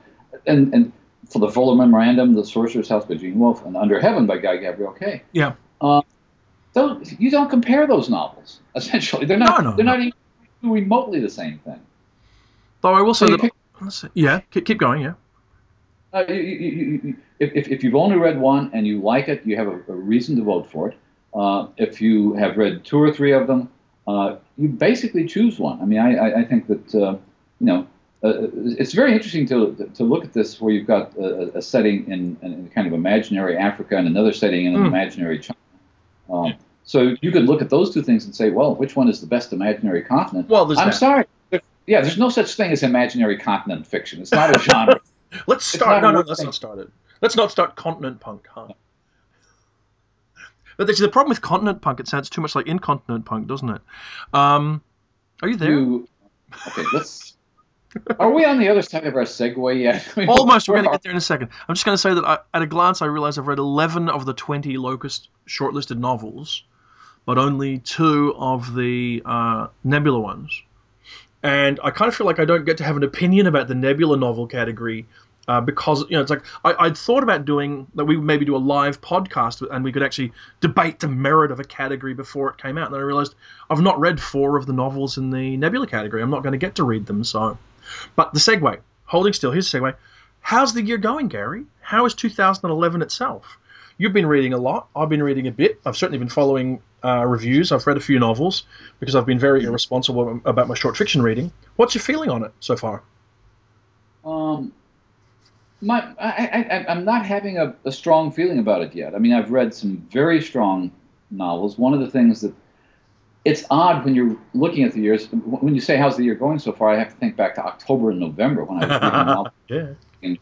and and for the Fuller Memorandum, The Sorcerer's House by Gene Wolfe, and Under Heaven by Guy Gavriel Kay. Yeah. Uh, those, you don't compare those novels. Essentially, they're not. No, no, they're no. not even remotely the same thing. Though I will say So that. pick- Yeah. Keep, keep going. Yeah. Uh, you, you, you, if, if, you've only read one and you like it, you have a, a reason to vote for it. Uh, if you have read two or three of them, uh, you basically choose one. I mean, I, I, I think that uh, you know uh, it's very interesting to to look at this where you've got a, a setting in, in kind of imaginary Africa and another setting in an Mm. imaginary China. Um, so you could look at those two things and say, well, which one is the best imaginary continent? Well, there's I'm that. sorry. Yeah, there's no such thing as imaginary continent fiction. It's not a genre. Let's start. not No, no, let's thing. not start it. Let's not start continent punk, huh? But the, the problem with continent punk, it sounds too much like incontinent punk, doesn't it? Um, are you there? You, okay, let's. Are we on the other side of our segue yet? I mean, Almost. We're going to get there in a second. I'm just going to say that I, at a glance, I realize I've read 11 of the 20 Locus shortlisted novels, but only two of the uh, Nebula ones. And I kind of feel like I don't get to have an opinion about the Nebula novel category uh, because you know it's like I, I'd thought about doing that. We would maybe do a live podcast and we could actually debate the merit of a category before it came out. And then I realized I've not read four of the novels in the Nebula category. I'm not going to get to read them. So, but the segue, holding still. Here's the segue. How's the year going, Gary? How is 2011 itself? You've been reading a lot. I've been reading a bit. I've certainly been following uh, reviews. I've read a few novels because I've been very irresponsible about my short fiction reading. What's your feeling on it so far? Um, my, I, I, I'm not having a, a strong feeling about it yet. I mean, I've read some very strong novels. One of the things that it's odd when you're looking at the years. When you say how's the year going so far, I have to think back to October and November when I was novels. yeah.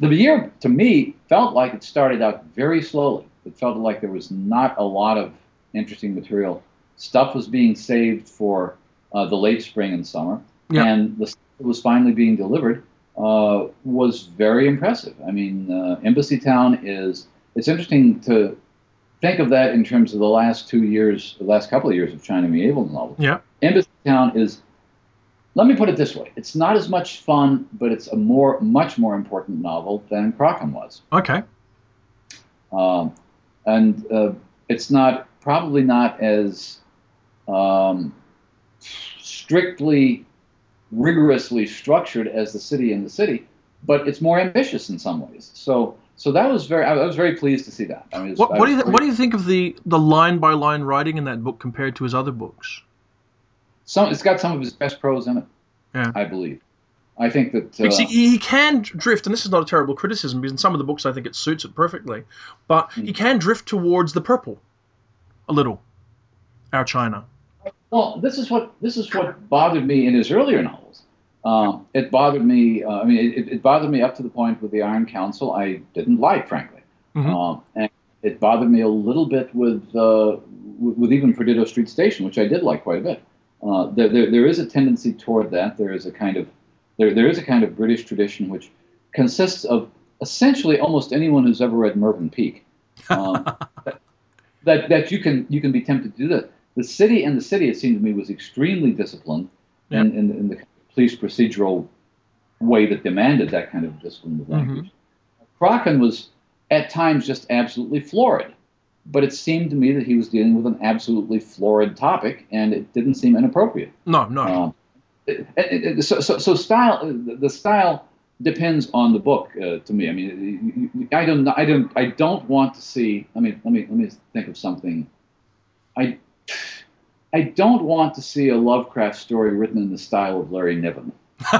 the year to me felt like it started out very slowly. It felt like there was not a lot of interesting material. Stuff was being saved for uh, the late spring and summer, Yeah. and the stuff that was finally being delivered uh, was very impressive. I mean, uh, Embassytown is. It's interesting to think of that in terms of the last two years, the last couple of years of China Miéville novels. Yeah. Embassy Town is let me put it this way: it's not as much fun, but it's a more, much more important novel than Kraken was, Okay. um, and uh, it's not probably not as um, strictly, rigorously structured as the city in the city, but it's more ambitious in some ways. So, so that was very, I was very pleased to see that. I mean, What, what do you very- what do you think of the the line by line writing in that book compared to his other books? some, it's got some of his best prose in it, Yeah. I believe. I think that. Uh, he, he can drift, and this is not a terrible criticism, because in some of the books I think it suits it perfectly, but Hmm. he can drift towards the purple, a little. Our China. Well, this is what this is what bothered me in his earlier novels. Um, it bothered me. Uh, I mean, it, it bothered me up to the point with the Iron Council. I didn't like, frankly, Mhm. um, and it bothered me a little bit with uh, with, with even Perdido Street Station, which I did like quite a bit. Uh, there, there, there is a tendency toward that. There is a kind of there, there is a kind of British tradition which consists of essentially almost anyone who's ever read Mervyn Peake. Um, that that you can you can be tempted to do that. The city and the city, it seemed to me, was extremely disciplined in, in, in the police procedural way that demanded that kind of discipline of language. Kraken was at times just absolutely florid, but it seemed to me that he was dealing with an absolutely florid topic, and it didn't seem inappropriate. No, no. Um, it- it- it- so, so, so style, the style depends on the book uh, to me. I mean, I don't, I don't, I don't want to see. I mean, let me let me think of something. I, I don't want to see a Lovecraft story written in the style of Larry Niven.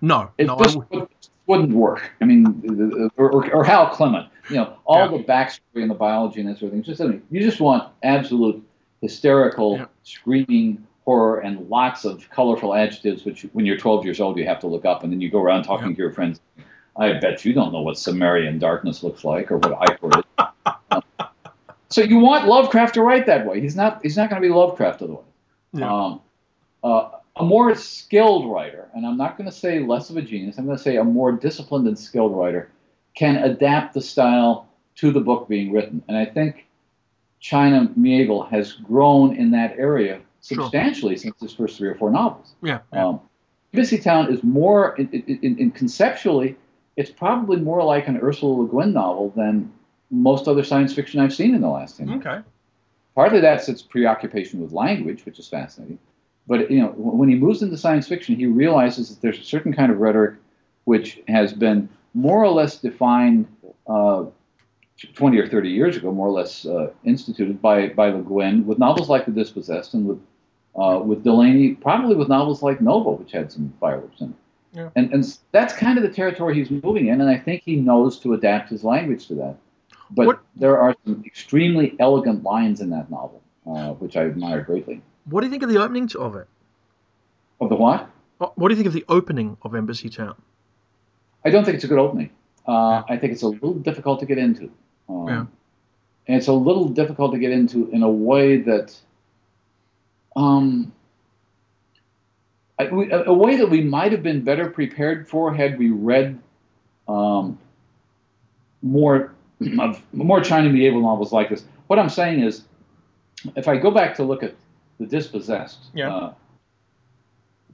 no, It no. Just would- wouldn't work. I mean, or, or, or Hal Clement. You know, all Yeah. the backstory and the biology and that sort of thing. Just I mean, you just want absolute hysterical, Yeah. screaming horror and lots of colorful adjectives, which when you're 12 years old you have to look up, and then you go around talking Yeah. to your friends. I bet you don't know what Cimmerian darkness looks like or what ichor is. So you want Lovecraft to write that way. He's not. He's not going to be Lovecraft otherwise. Yeah. Um, uh, a more skilled writer, and I'm not going to say less of a genius. I'm going to say a more disciplined and skilled writer can adapt the style to the book being written. And I think China Miéville has grown in that area Sure. substantially since his first three or four novels. Yeah. yeah. Um, Town is more, in, in, in conceptually, it's probably more like an Ursula Le Guin novel than most other science fiction I've seen in the last 10 years. okay. Partly that's its preoccupation with language, which is fascinating. But you know, when he moves into science fiction, he realizes that there's a certain kind of rhetoric which has been more or less defined uh, 20 or 30 years ago, more or less uh, instituted by by Le Guin with novels like The Dispossessed and with uh, with Delany, probably with novels like Nova, which had some fireworks in it. Yeah. And and that's kind of the territory he's moving in, and I think he knows to adapt his language to that. But What- there are some extremely elegant lines in that novel, uh, which I admire greatly. What do you think of the opening of it? Of the what? What what do you think of the opening of Embassytown? I don't think it's a good opening. Uh, I think it's a little difficult to get into. Um, Yeah. And it's a little difficult to get into in a way that, um, I, we, a, a way that we might have been better prepared for had we read um, more of more China Miéville novels like this. What I'm saying is, if I go back to look at The Dispossessed, Yeah. uh,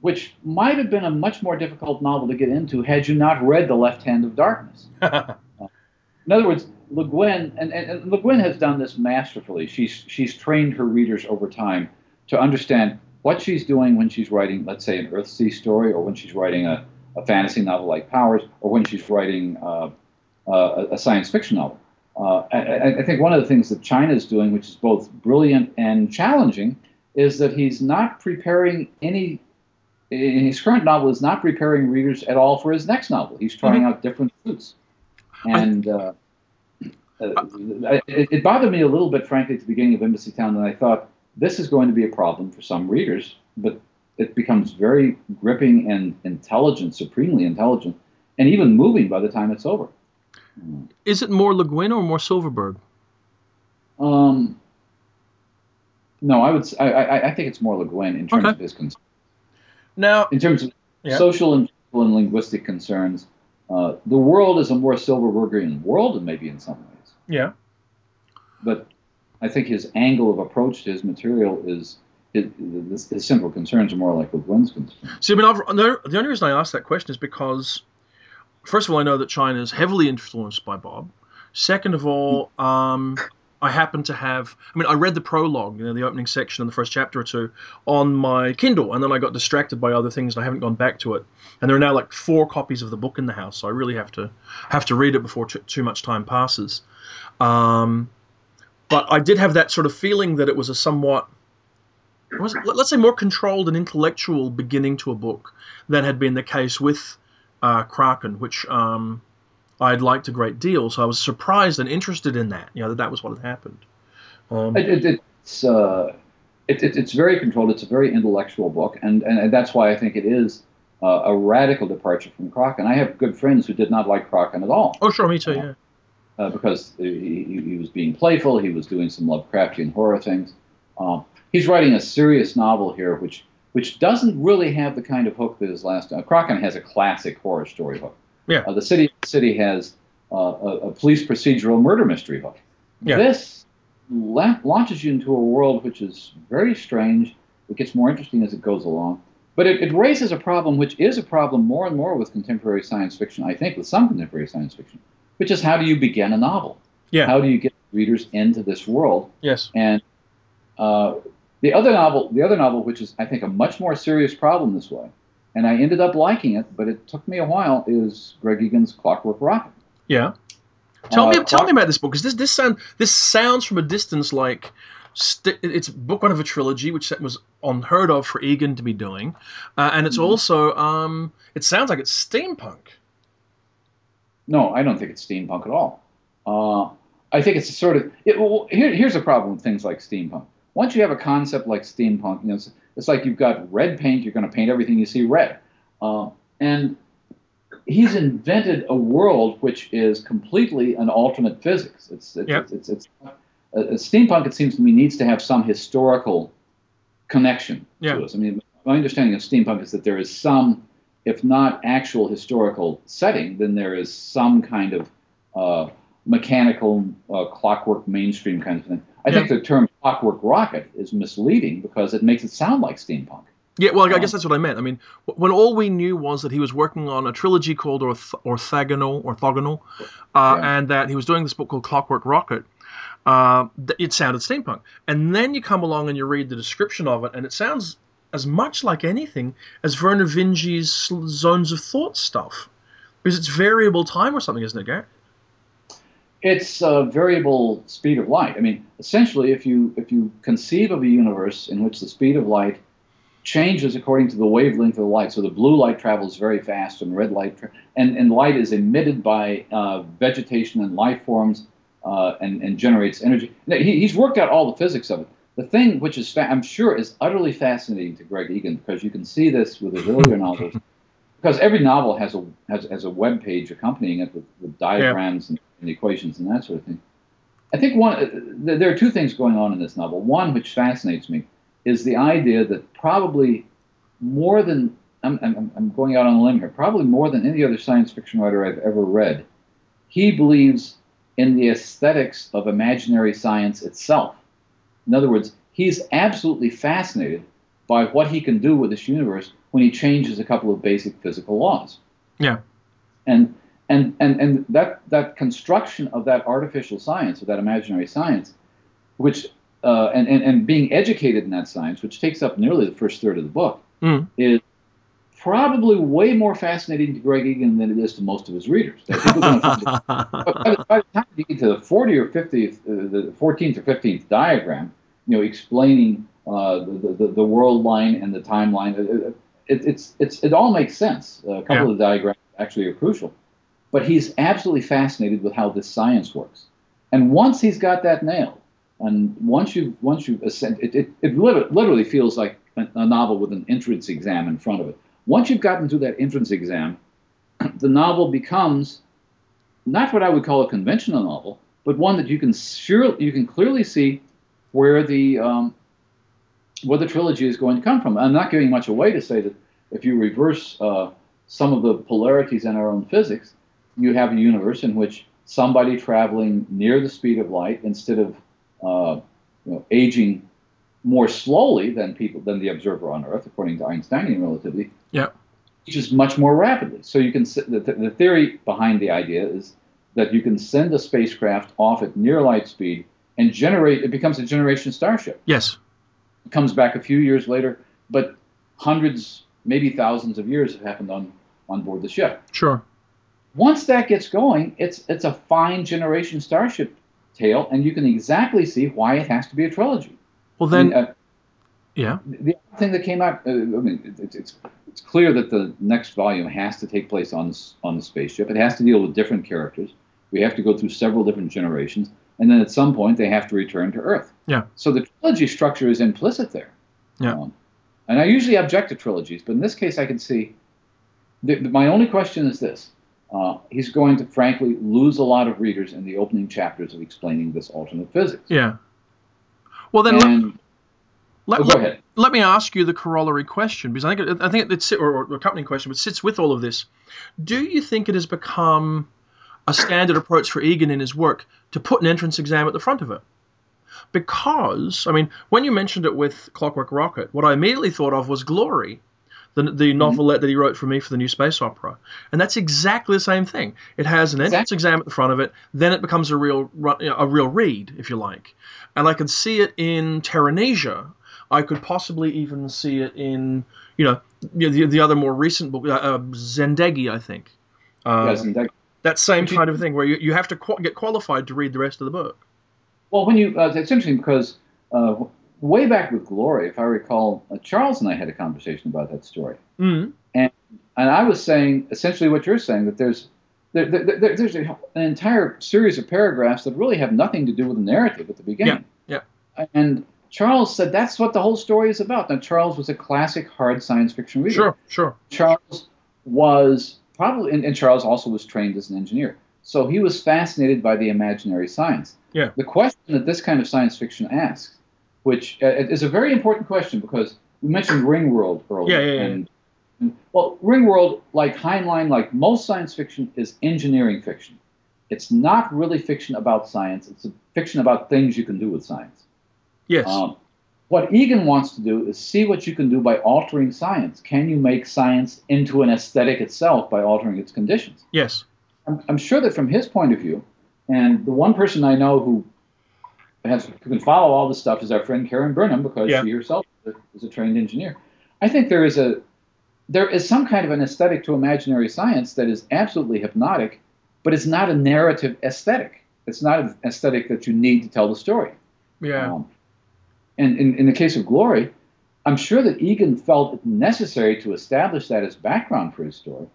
which might have been a much more difficult novel to get into had you not read The Left Hand of Darkness. In other words, Le Guin, and, and, and Le Guin has done this masterfully. She's, she's trained her readers over time to understand what she's doing when she's writing, let's say, an Earthsea story, or when she's writing a, a fantasy novel like Powers, or when she's writing uh, uh, a, science fiction novel. Uh, I, I- think one of the things that China is doing, which is both brilliant and challenging, is that he's not preparing any. In his current novel, is not preparing readers at all for his next novel. He's trying out different routes, and uh, uh, it bothered me a little bit, frankly, at the beginning of Embassytown, and I thought this is going to be a problem for some readers, but it becomes very gripping and intelligent, supremely intelligent, and even moving by the time it's over. Is it more Le Guin or more Silverberg? Um, no, I would. s- I, I, I think it's more Le Guin in terms Okay. of his concerns. Now, In terms of Yeah. social and, and linguistic concerns, uh, the world is a more Silverbergian world, maybe in some ways. yeah. But I think his angle of approach to his material is his, his, his simple concerns are more like Le Guin's concerns. See, I mean, I've, the the only reason I asked that question is because, first of all, I know that China is heavily influenced by Bob. Second of all, um, I happen to have. I mean, I read the prologue, you know, the opening section in the first chapter or two, on my Kindle, and then I got distracted by other things, and I haven't gone back to it. And there are now like four copies of the book in the house, so I really have to have to read it before t- too much time passes. Um, but I did have that sort of feeling that it was a somewhat let's say more controlled and intellectual beginning to a book than had been the case with uh, Kraken, which um, I'd liked a great deal. So I was surprised and interested in that. You know that that was what had happened. Um, It, it, it's uh, it, it, it's very controlled. It's a very intellectual book, and, and that's why I think it is uh, a radical departure from Kraken. I have good friends who did not like Kraken at all. oh, sure, me too. Yeah. uh, because he, he, he was being playful. He was doing some Lovecraftian horror things. Um, he's writing a serious novel here, which which doesn't really have the kind of hook that his last. Uh, Kraken has a classic horror story hook. Yeah. Uh, the city city has uh, a, a police procedural murder mystery hook. Yeah. This la- launches you into a world which is very strange. It gets more interesting as it goes along. But it, it raises a problem, which is a problem more and more with contemporary science fiction, I think, with some contemporary science fiction, which is how do you begin a novel? Yeah. How do you get readers into this world? Yes. And uh, the other novel, the other novel, which is I think a much more serious problem this way, and I ended up liking it, but it took me a while, is Greg Egan's Clockwork Rocket. Yeah. Tell me, Uh, tell me about this book because this this sound this sounds from a distance like st- it's book one of a trilogy, which was unheard of for Egan to be doing, uh, and it's Mhm. also um, it sounds like it's steampunk. No, I don't think it's steampunk at all. Uh, I think it's a sort of it, well, here, here's a problem with things like steampunk. Once you have a concept like steampunk, you know, it's, it's like you've got red paint. You're going to paint everything you see red, uh, and he's invented a world which is completely an alternate physics. It's it's Yep. it's, it's, it's uh, steampunk. It seems to me needs to have some historical connection Yeah. to us. I mean, my understanding of steampunk is that there is some, if not actual historical setting, then there is some kind of uh, mechanical uh, clockwork mainstream kind of thing. I think the term clockwork rocket is misleading because it makes it sound like steampunk. Yeah, well, I Um, guess that's what I meant. I mean, when all we knew was that he was working on a trilogy called Orth- Orthogonal, Orthogonal, uh, Yeah. and that he was doing this book called Clockwork Rocket, uh, it sounded steampunk. And then you come along and you read the description of it, and it sounds as much like anything as Vernor Vinge's Zones of Thought stuff, because it's variable time or something, isn't it, Gary? It's a variable speed of light. I mean, essentially, if you if you conceive of a universe in which the speed of light changes according to the wavelength of the light, so the blue light travels very fast and red light, tra- and, and light is emitted by uh, vegetation and life forms uh, and, and generates energy. Now, He, he's worked out all the physics of it. The thing which is, fa- I'm sure, is utterly fascinating to Greg Egan because you can see this with his earlier novels. Because every novel has a has, has a web page accompanying it with, with diagrams and, and equations and that sort of thing. I think one there are two things going on in this novel. One, which fascinates me, is the idea that probably more than I'm, I'm, I'm going out on a limb here, probably more than any other science fiction writer I've ever read, he believes in the aesthetics of imaginary science itself. In other words, he's absolutely fascinated by what he can do with this universe when he changes a couple of basic physical laws. Yeah. And and and and that that construction of that artificial science, or that imaginary science, which uh, and, and and being educated in that science, which takes up nearly the first third of the book, Mm. is probably way more fascinating to Greg Egan than it is to most of his readers. I think we're gonna find it but by the, by the time you get to the 40 or 50th, uh, the 14th or 15th diagram, you know, explaining uh, the, the, the world line and the timeline, it, it, it's, it's, it all makes sense. A couple Yeah. of the diagrams actually are crucial. But he's absolutely fascinated with how this science works. And once he's got that nailed, and once you once you ascend, it, it, it literally feels like a, a novel with an entrance exam in front of it. Once you've gotten through that entrance exam, the novel becomes not what I would call a conventional novel, but one that you can sure you can clearly see where the um, where the trilogy is going to come from. I'm not giving much away to say that if you reverse uh, some of the polarities in our own physics, you have a universe in which somebody traveling near the speed of light instead of uh, you know, aging more slowly than people than the observer on Earth, according to Einsteinian relativity, Yeah. ages much more rapidly. So you can the, the theory behind the idea is that you can send a spacecraft off at near light speed and generate it becomes a generation starship. Yes. It comes back a few years later, but hundreds, maybe thousands of years have happened on on board the ship. Sure. Once that gets going, it's it's a fine generation starship tale, and you can exactly see why it has to be a trilogy. Well, I mean, then, uh, yeah. the other thing that came out, uh, I mean, it, it's it's clear that the next volume has to take place on on the spaceship. It has to deal with different characters. We have to go through several different generations, and then at some point they have to return to Earth. Yeah. So the trilogy structure is implicit there. Yeah. Um, and I usually object to trilogies, but in this case, I can see. My only question is this: uh, He's going to, frankly, lose a lot of readers in the opening chapters of explaining this alternate physics. Yeah. Well, then let, and let, oh, go let- ahead. let me ask you the corollary question because I think I think it's or, or accompanying question, but sits with all of this. Do you think it has become a standard approach for Egan in his work to put an entrance exam at the front of it? Because I mean, when you mentioned it with Clockwork Rocket, what I immediately thought of was Glory, the the novelette that he wrote for me for the new space opera, and that's exactly the same thing. It has an entrance exam at the front of it, then it becomes a real you know, a real read, if you like. And I could see it in Teranesia. I could possibly even see it in you know the, the, the other more recent book, uh, uh, Zendegi, I think. Um, Yes, and that- same But you- kind of thing where you, you have to qu- get qualified to read the rest of the book. Well, when you, uh, it's interesting because uh, way back with Glory, if I recall, uh, Charles and I had a conversation about that story, Mm. and I was saying essentially what you're saying that there's there, there, there- there's a, an entire series of paragraphs that really have nothing to do with the narrative at the beginning. Yeah, And Charles said that's what the whole story is about. Now, Charles was a classic hard science fiction reader. Sure, sure. Charles was probably, and, and Charles also was trained as an engineer. So he was fascinated by the imaginary science. Yeah. The question that this kind of science fiction asks, which uh, is a very important question because we mentioned Ringworld earlier. Yeah, yeah, yeah. And, well, Ringworld, like Heinlein, like most science fiction, is engineering fiction. It's not really fiction about science. It's a fiction about things you can do with science. Yes. Um, what Egan wants to do is see what you can do by altering science. Can you make science into an aesthetic itself by altering its conditions? yes. I'm, I'm sure that from his point of view, and the one person I know who has who can follow all this stuff is our friend Karen Burnham because Yeah. she herself is a, trained engineer. I think there is a there is some kind of an aesthetic to imaginary science that is absolutely hypnotic, but it's not a narrative aesthetic. It's not an aesthetic that you need to tell the story. Yeah. Um, and in, in the case of Glory, I'm sure that Egan felt it necessary to establish that as background for his story.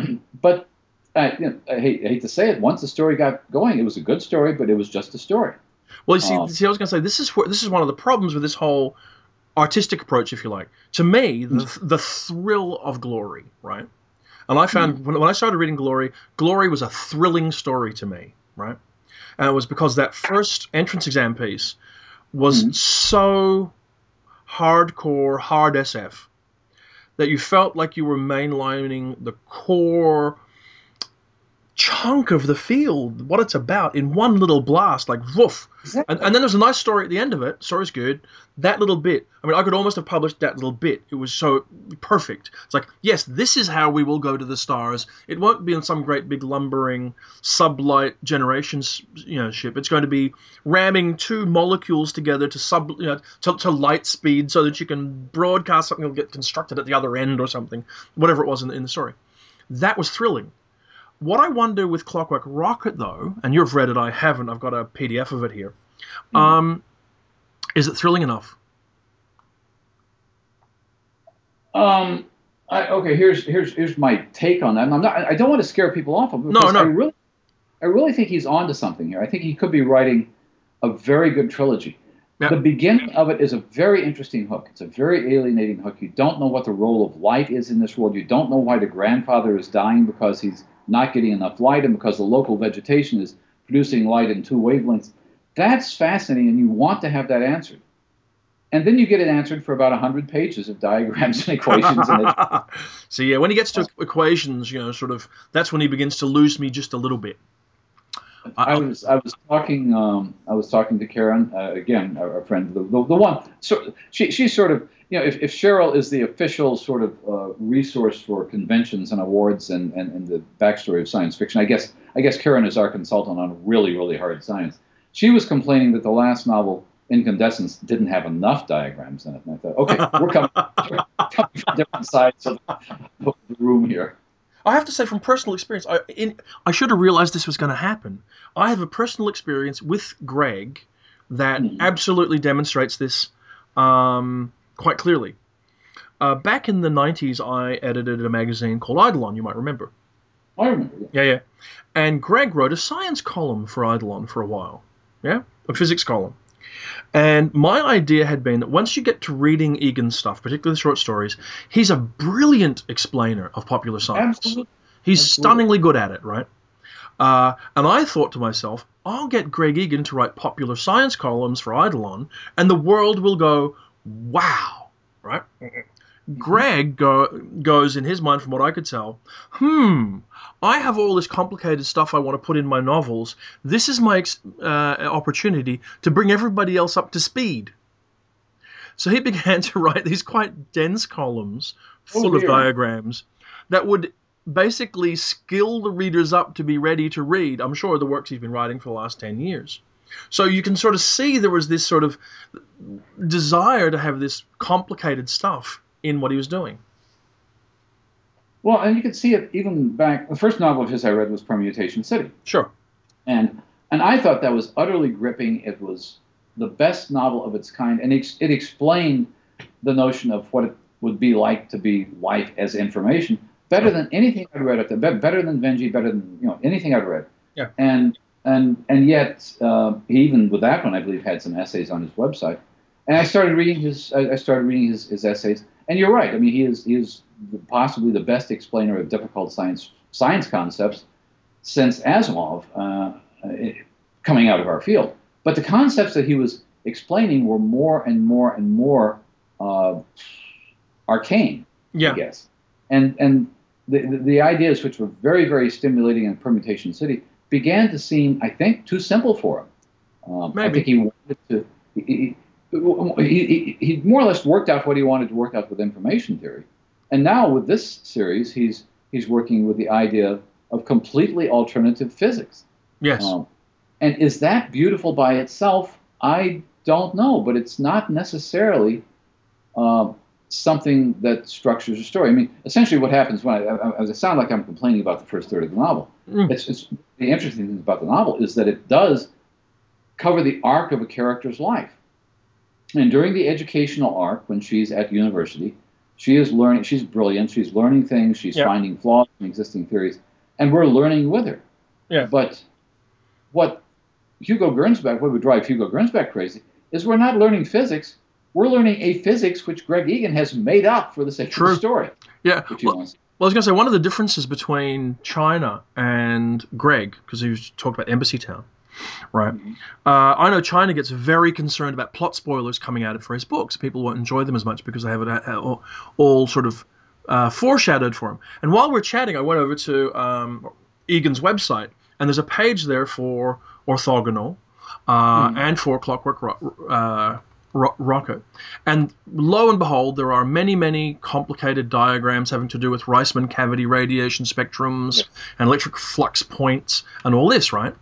but uh, you know, I, hate, I hate to say it, once the story got going, it was a good story, but it was just a story. Well, you see, Um, see, I was going to say this is where, this is one of the problems with this whole artistic approach, if you like. To me, the, the thrill of Glory, right? And I found when, when I started reading Glory, Glory was a thrilling story to me, right? And it was because that first entrance exam piece was Mhm. so hardcore, hard SF that you felt like you were mainlining the core chunk of the field, what it's about, in one little blast, like woof. Exactly. And, and then there's a nice story at the end of it. Story's good. That little bit. I mean, I could almost have published that little bit. It was so perfect. It's like, yes, this is how we will go to the stars. It won't be in some great big lumbering sublight generations, you know, ship. It's going to be ramming two molecules together to sub, you know, to, to light speed so that you can broadcast something that'll get constructed at the other end or something, whatever it was in the, in the story. That was thrilling. What I wonder with Clockwork Rocket, though, and you've read it, I haven't. I've got a PDF of it here. Um, is it thrilling enough? Um, I, okay, here's here's here's my take on that. And I'm not. I don't want to scare people off. of it No, no. I really, I really think he's onto something here. I think he could be writing a very good trilogy. Yeah. The beginning of it is a very interesting hook. It's a very alienating hook. You don't know what the role of light is in this world. You don't know why the grandfather is dying because he's not getting enough light and because the local vegetation is producing light in two wavelengths. That's fascinating, and you want to have that answered. And then you get it answered for about 100 pages of diagrams and equations. and so yeah, when he gets to equations, you know, sort of, that's when he begins to lose me just a little bit. I was I was talking um, I was talking to Karen uh, again our, our friend the, the, the one so she she's sort of you know if, if Cheryl is the official sort of uh, resource for conventions and awards and, and, and the backstory of science fiction I guess I guess Karen is our consultant on really really hard science she was complaining that the last novel Incandescence didn't have enough diagrams in it and I thought okay we're coming, we're coming from different sides of the room here I have to say, from personal experience, I, in, I should have realized this was going to happen. I have a personal experience with Greg that Mhm. absolutely demonstrates this um, quite clearly. Uh, back in the 90s, I edited a magazine called Eidolon, you might remember. I remember yeah. Yeah. And Greg wrote a science column for Eidolon for a while. Yeah? A physics column. And my idea had been that once you get to reading Egan's stuff, particularly the short stories, he's a brilliant explainer of popular science. Absolutely. He's Absolutely. stunningly good at it, right? Uh, and I thought to myself, I'll get Greg Egan to write popular science columns for Eidolon, and the world will go, wow, right? Greg go, goes in his mind, from what I could tell, hmm, I have all this complicated stuff I want to put in my novels. This is my ex- uh, opportunity to bring everybody else up to speed. So he began to write these quite dense columns Oh, full of diagrams that would basically skill the readers up to be ready to read, I'm sure, the works he's been writing for the last 10 years. So you can sort of see there was this sort of desire to have this complicated stuff in what he was doing. Well, and you can see it even back. The first novel of his I read was Permutation City, Sure. and and I thought that was utterly gripping. It was the best novel of its kind, and it, it explained the notion of what it would be like to be life as information better than anything I'd read up there. Better than Benji, better than you know anything I'd read. Yeah. And and and yet uh, he even with that one I believe had some essays on his website. And I started reading his I I started reading his, his essays. And you're right. I mean he is he is possibly the best explainer of difficult science science concepts since Asimov, uh, coming out of our field. But the concepts that he was explaining were more and more and more uh, arcane, yeah. I guess. And and the, the, the ideas, which were very very stimulating in Permutation City, began to seem, I think, too simple for him. Um, I think he wanted to. He, he, he, he more or less worked out what he wanted to work out with information theory, and now with this series, he's he's working with the idea of completely alternative physics. Yes. Um, and is that beautiful by itself? I don't know, but it's not necessarily uh, something that structures a story. I mean, essentially, what happens when I, I, I sound like I'm complaining about the first third of the novel. Mm. It's, it's the interesting thing about the novel is that it does cover the arc of a character's life. And during the educational arc, when she's at university, she is learning. She's brilliant. She's learning things. She's finding flaws in existing theories, and we're learning with her. Yeah. But what Hugo Gernsback, what would drive Hugo Gernsback crazy, is we're not learning physics. We're learning a physics which Greg Egan has made up for the sake True. of the story. Yeah. Well, well, I was going to say one of the differences between China and Greg, because he talked about Embassytown, right? Mm-hmm. Uh, I know China gets very concerned about plot spoilers coming out of for his books. People won't enjoy them as much because they have it uh, all, all sort of uh, foreshadowed for him. And while we're chatting, I went over to um, Egan's website, and there's a page there for orthogonal uh, mm. and for Clockwork uh, Rocket. And lo and behold, there are many, many complicated diagrams having to do with Reisman cavity radiation spectrums yes. and electric flux points and all this, right?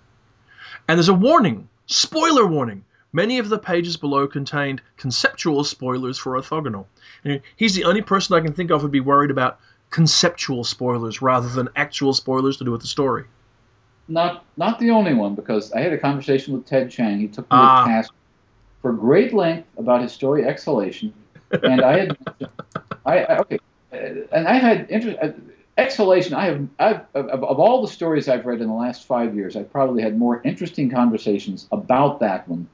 And there's a warning, spoiler warning. Many of the pages below contained conceptual spoilers for orthogonal. And he's the only person I can think of who'd be worried about conceptual spoilers rather than actual spoilers to do with the story. Not not the only one, because I had a conversation with Ted Chiang. He took me to task for great length about his story Exhalation, and I had I, I okay, and I've had interest. Uh, Exhalation, I have, I've, of, of, all the stories I've read in the last five years, I've probably had more interesting conversations about that one.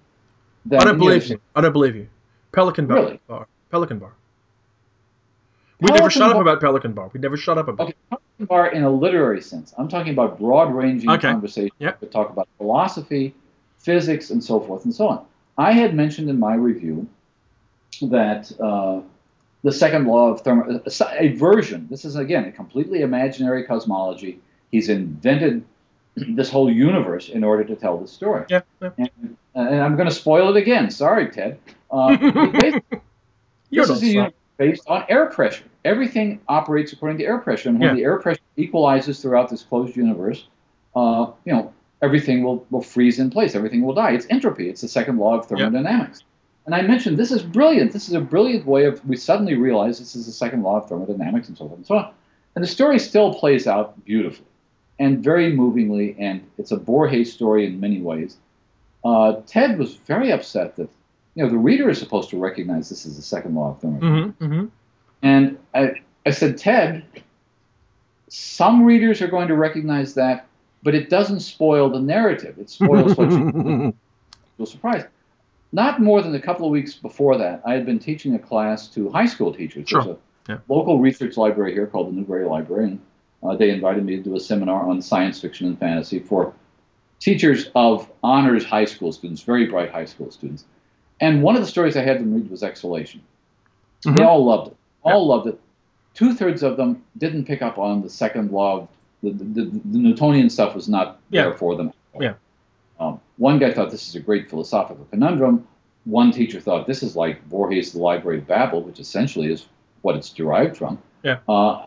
Than I don't believe you. I don't believe you. Pelican Bar. Really? Bar. Pelican Bar. We Pelican never shut Bar. up about Pelican Bar. We never shut up about. Okay, Pelican Bar in a literary sense. I'm talking about broad-ranging okay. conversations yep. that talk about philosophy, physics, and so forth and so on. I had mentioned in my review that uh, the second law of thermo, a version. This is again a completely imaginary cosmology. He's invented this whole universe in order to tell the story. Yeah. yeah. And, and, I'm going to spoil it again. Sorry, Ted. Uh, this is a universe based on air pressure. Everything operates according to air pressure, and when yeah. the air pressure equalizes throughout this closed universe, uh, you know, everything will, will freeze in place. Everything will die. It's entropy. It's the second law of thermodynamics. Yeah. And I mentioned this is brilliant. This is a brilliant way of, we suddenly realize this is the second law of thermodynamics and so on and so on. And the story still plays out beautifully and very movingly, and it's a Borges story in many ways. Uh, Ted was very upset that, you know, the reader is supposed to recognize this is the second law of thermodynamics. Mm-hmm, mm-hmm. And I, I said, Ted, some readers are going to recognize that, but it doesn't spoil the narrative. It spoils what you. You'll surprise not more than a couple of weeks before that, I had been teaching a class to high school teachers. Sure. There's a yeah. local research library here called the Newberry Library, and uh, they invited me to do a seminar on science fiction and fantasy for teachers of honors high school students, very bright high school students. And one of the stories I had them read was Exhalation. Mm-hmm. They all loved it. All yeah. loved it. Two thirds of them didn't pick up on the second law. Of, the, the, the Newtonian stuff was not yeah. there for them. Yeah. Um, one guy thought this is a great philosophical conundrum. One teacher thought this is like Borges' The Library of Babel, which essentially is what it's derived from. Yeah. A uh,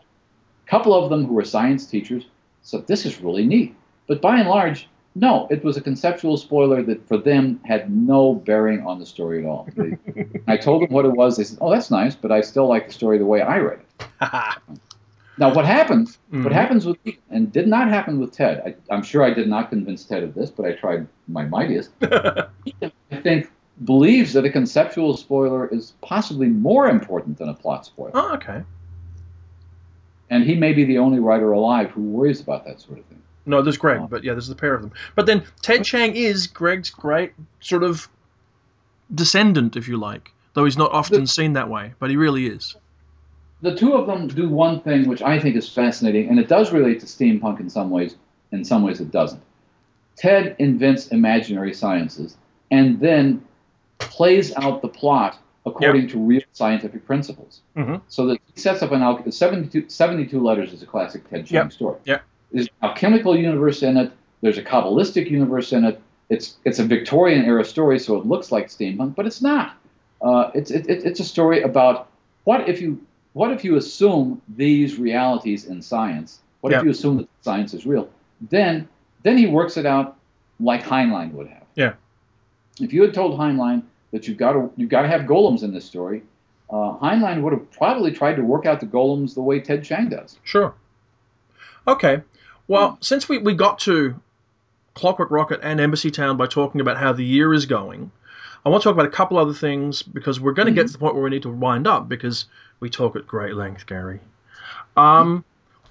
couple of them who were science teachers said this is really neat. But by and large, no, it was a conceptual spoiler that for them had no bearing on the story at all. They, I told them what it was. They said, "Oh, that's nice," but I still like the story the way I read it. Now, what happens? Mm-hmm. What happens with me, and did not happen with Ted. I, am sure I did not convince Ted of this, but I tried my mightiest. I think believes that a conceptual spoiler is possibly more important than a plot spoiler. Oh, okay. And he may be the only writer alive who worries about that sort of thing. No, there's Greg, uh, but yeah, there's the pair of them. But then Ted Chiang is Greg's great sort of descendant, if you like, though he's not often seen that way, but he really is the two of them do one thing which I think is fascinating, and it does relate to steampunk in some ways. In some ways, it doesn't. Ted invents imaginary sciences and then plays out the plot according yep. to real scientific principles. Mm-hmm. So that he sets up an al- 72, 72 letters is a classic Ted Chiang yep. story. Yep. There's a chemical universe in it. There's a kabbalistic universe in it. It's it's a Victorian era story, so it looks like steampunk, but it's not. Uh, it's it, it's a story about what if you what if you assume these realities in science? What Yeah. if you assume that science is real? Then then he works it out like Heinlein would have. Yeah. If you had told Heinlein that you've got to you've got to have golems in this story, uh, Heinlein would have probably tried to work out the golems the way Ted Chiang does. Sure. Okay. Well, since we, we got to Clockwork Rocket and Embassytown by talking about how the year is going, I want to talk about a couple other things because we're going to get to the point where we need to wind up because we talk at great length, Gary. Um,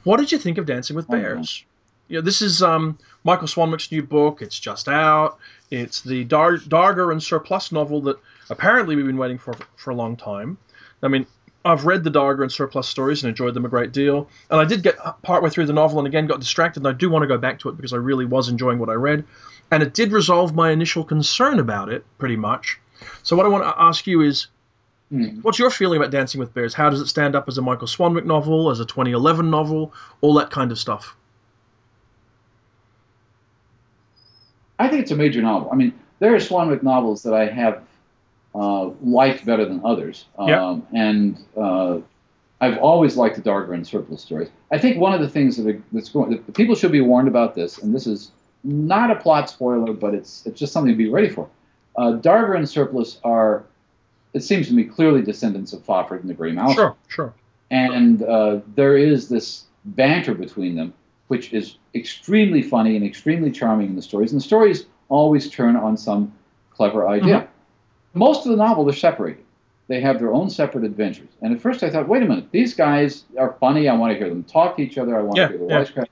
what did you think of Dancing with yeah. Bears? You know, this is um, Michael Swanwick's new book. It's just out. It's the Dar- Darger and Surplus novel that apparently we've been waiting for for a long time. I mean, I've read the Darger and Surplus stories and enjoyed them a great deal. And I did get partway through the novel and again got distracted, and I do want to go back to it because I really was enjoying what I read. And it did resolve my initial concern about it, pretty much. So, what I want to ask you is Hmm. what's your feeling about Dancing with Bears? How does it stand up as a Michael Swanwick novel, as a 2011 novel, all that kind of stuff? I think it's a major novel. I mean, there are Swanwick novels that I have uh, liked better than others, um, Yeah. and uh, I've always liked the Darger and Surplus stories. I think one of the things that are, that's going, that people should be warned about this, and this is not a plot spoiler, but it's it's just something to be ready for. Uh, Darger and Surplus are, it seems to me, clearly descendants of Fafhrd and the Grey Mouse Sure, sure. and uh, there is this banter between them, which is extremely funny and extremely charming in the stories. And the stories always turn on some clever idea. Mm-hmm. Most of the novel, they're separated. They have their own separate adventures. And at first I thought, wait a minute, these guys are funny. I want to hear them talk to each other. I want Yeah, to hear the yeah. wisecrack.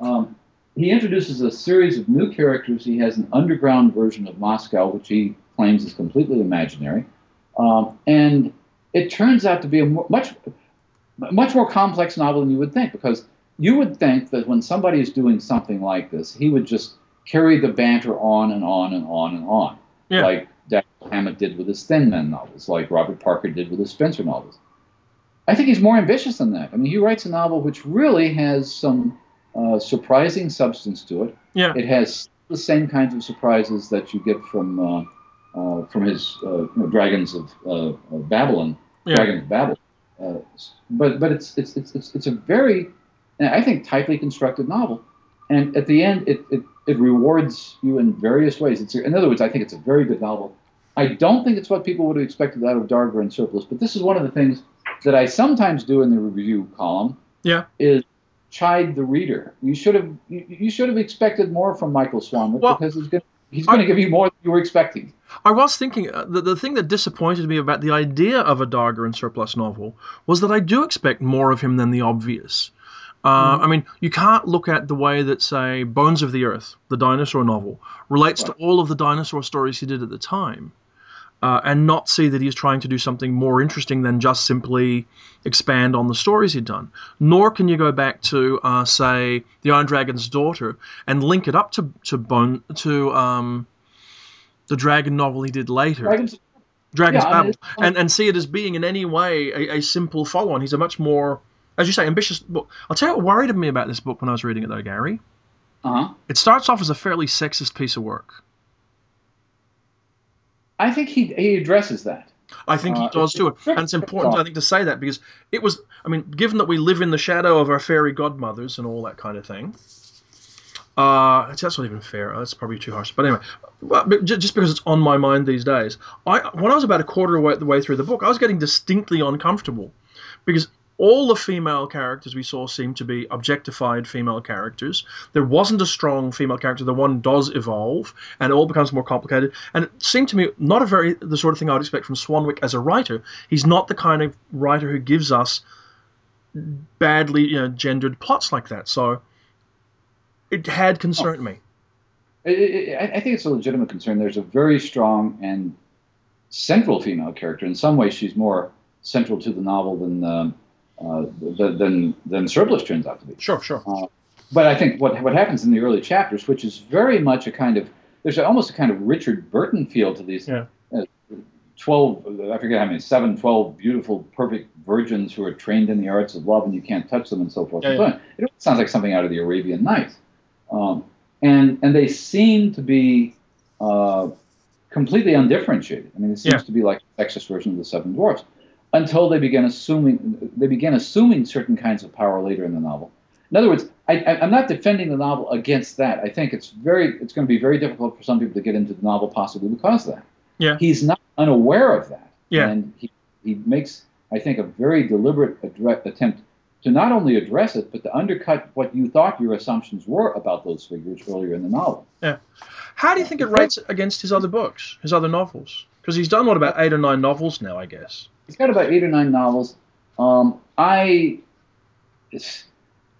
Um, he introduces a series of new characters. He has an underground version of Moscow, which he claims is completely imaginary. Um, and it turns out to be a much much more complex novel than you would think, because you would think that when somebody is doing something like this, he would just carry the banter on and on and on and on, Yeah. like Dashiell Hammett did with his Thin Men novels, like Robert Parker did with his Spenser novels. I think he's more ambitious than that. I mean, he writes a novel which really has some uh, surprising substance to it. Yeah. It has the same kinds of surprises that you get from uh, uh, from his uh, you know, Dragons of, uh, of Babylon, Yeah. Dragons of Babel. Uh, but but it's, it's it's it's it's a very, I think, tightly constructed novel, and at the end it, it, it rewards you in various ways. It's in other words, I think it's a very good novel. I don't think it's what people would have expected out of Darger and Surplus, but this is one of the things that I sometimes do in the review column Yeah. is chide the reader. You should have you, you should have expected more from Michael Swanwick Well, because he's going he's going to give you more than you were expecting. I was thinking uh, the, the thing that disappointed me about the idea of a Darger and Surplus novel was that I do expect more of him than the obvious. Uh, I mean, you can't look at the way that, say, Bones of the Earth, the dinosaur novel, relates to all of the dinosaur stories he did at the time, uh, and not see that he's trying to do something more interesting than just simply expand on the stories he'd done. Nor can you go back to, uh, say, The Iron Dragon's Daughter and link it up to to Bone to um, the Dragon novel he did later. Dragons, Dragon's Yeah, I mean, and, and see it as being in any way a, a simple follow on. He's a much more, as you say, ambitious book. I'll tell you what worried me about this book when I was reading it, though, Gary. uh-huh. It starts off as a fairly sexist piece of work. I think he he addresses that. I think he Uh, does too, and it's important, I think, to say that because it was. I mean, given that we live in the shadow of our fairy godmothers and all that kind of thing, uh, that's not even fair. That's probably too harsh. But anyway, well, just because it's on my mind these days, I when I was about a quarter of the way through the book, I was getting distinctly uncomfortable because all the female characters we saw seemed to be objectified female characters. There wasn't a strong female character. The one does evolve, and it all becomes more complicated. And it seemed to me not a very the sort of thing I would expect from Swanwick as a writer. He's not the kind of writer who gives us badly you know, gendered plots like that. So it had concerned me. I, think it's a legitimate concern. There's a very strong and central female character. In some ways, she's more central to the novel than um, uh, than than Surplus turns out to be. Sure, sure. Uh, but I think what what happens in the early chapters, which is very much a kind of there's almost a kind of Richard Burton feel to these Yeah. uh, 12, I forget how many, 7, 12 beautiful, perfect virgins who are trained in the arts of love and you can't touch them and so forth. Yeah, and so on. It sounds like something out of the Arabian Nights. Um, and, and they seem to be uh, completely undifferentiated. I mean, it seems Yeah. to be like a sexist version of the Seven Dwarfs until they begin assuming they begin assuming certain kinds of power later in the novel. In other words, I, I'm not defending the novel against that. I think it's very it's going to be very difficult for some people to get into the novel possibly because of that. Yeah. He's not unaware of that. Yeah. And he, he makes I think a very deliberate addre- attempt to not only address it but to undercut what you thought your assumptions were about those figures earlier in the novel. Yeah. How do you think it rates against his other books, his other novels? Because he's done what about eight or nine novels now, I guess. He's got about eight or nine novels. Um, I,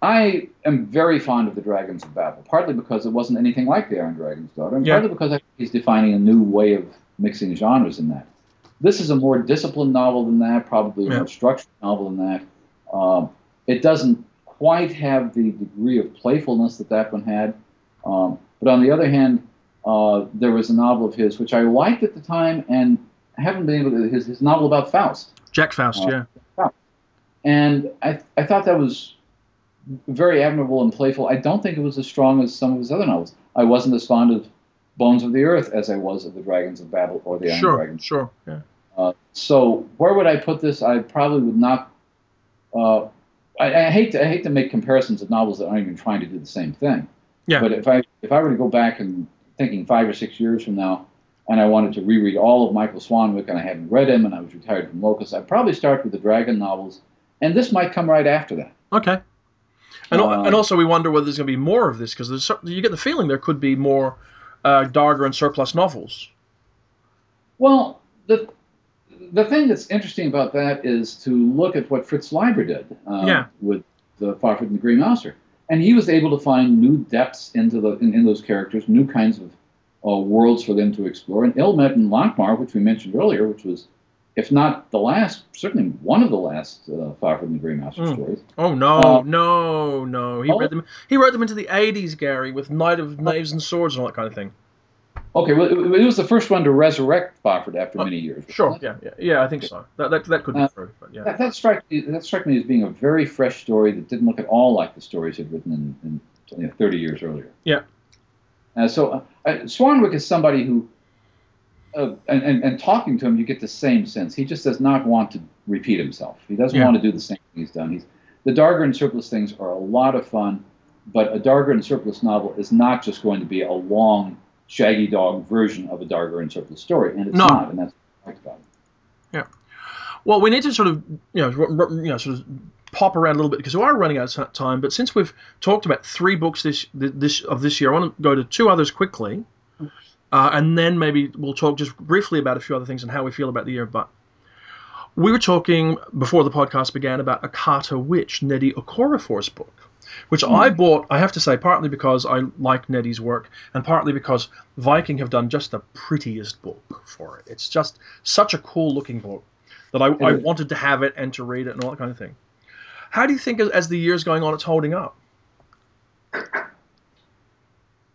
I am very fond of the Dragons of Babel, partly because it wasn't anything like the Iron Dragon's Daughter, and Yeah. partly because I think he's defining a new way of mixing genres in that. This is a more disciplined novel than that, probably a Yeah. more structured novel than that. Um, it doesn't quite have the degree of playfulness that that one had. Um, but on the other hand, uh, there was a novel of his which I liked at the time, and I haven't been able to. His, his novel about Faust, Jack Faust, Uh, yeah. and I I thought that was very admirable and playful. I don't think it was as strong as some of his other novels. I wasn't as fond of Bones of the Earth as I was of the Dragons of Babel or the Iron Sure, Dragon. sure, yeah. Uh, so where would I put this? I probably would not. Uh, I, I hate to I hate to make comparisons of novels that aren't even trying to do the same thing. Yeah. But if I if I were to go back and thinking five or six years from now, and I wanted to reread all of Michael Swanwick, and I hadn't read him, and I was retired from Locus, I'd probably start with the Dragon novels, and this might come right after that. Okay. And, Um, and also, we wonder whether there's going to be more of this because you get the feeling there could be more uh, Darger and surplus novels. Well, the the thing that's interesting about that is to look at what Fritz Leiber did uh, Yeah. with the Fafhrd and the Grey Mouser, and he was able to find new depths into the in, in those characters, new kinds of uh, worlds for them to explore. And Ill Met in Lankhmar, which we mentioned earlier, which was, if not the last, certainly one of the last uh, Fafhrd and the Grey Mouser Mm. stories. Oh no, Uh, no, no! He oh. read them. He wrote them into the '80s, Gary, with Knight of Knives and Swords and all that kind of thing. Okay, well, it, it was the first one to resurrect Fafhrd after Uh, many years. Sure, yeah, yeah, yeah. I think so. That that, that could be Uh, true, but yeah. That, that struck me, that struck me as being a very fresh story that didn't look at all like the stories he'd written in, in you know, 30 years earlier. Yeah. Uh, so uh, uh, Swanwick is somebody who, uh, and, and, and talking to him, you get the same sense. He just does not want to repeat himself. He doesn't Yeah. want to do the same thing he's done. He's the Darger and Surplus things are a lot of fun, but a Darger and Surplus novel is not just going to be a long Shaggy Dog version of a Darger and Surplus story, and it's No. not, and that's what I liked about it. Yeah. Well, we need to sort of, you know, you know, sort of pop around a little bit because we are running out of time. But since we've talked about three books this this of this year, I want to go to two others quickly, uh, and then maybe we'll talk just briefly about a few other things and how we feel about the year. But we were talking before the podcast began about Akata Witch, Nnedi Okorafor's book, which I bought. I have to say, partly because I like Nnedi's work, and partly because Viking have done just the prettiest book for it. It's just such a cool looking book that I, I wanted to have it and to read it and all that kind of thing. How do you think, as, the year's going on, it's holding up?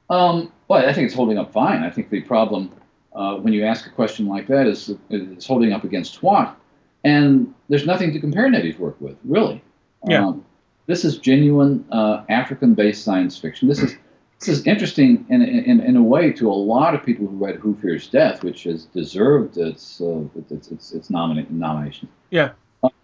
Um, well, I think it's holding up fine. I think the problem uh, when you ask a question like that is it's holding up against what, and there's nothing to compare Nnedi's work with, really. Yeah. Um, this is genuine uh, African-based science fiction. This is this is interesting in, in, in a way to a lot of people who read Who Fears Death, which has deserved its uh, its its, its nomina- nomination. Yeah.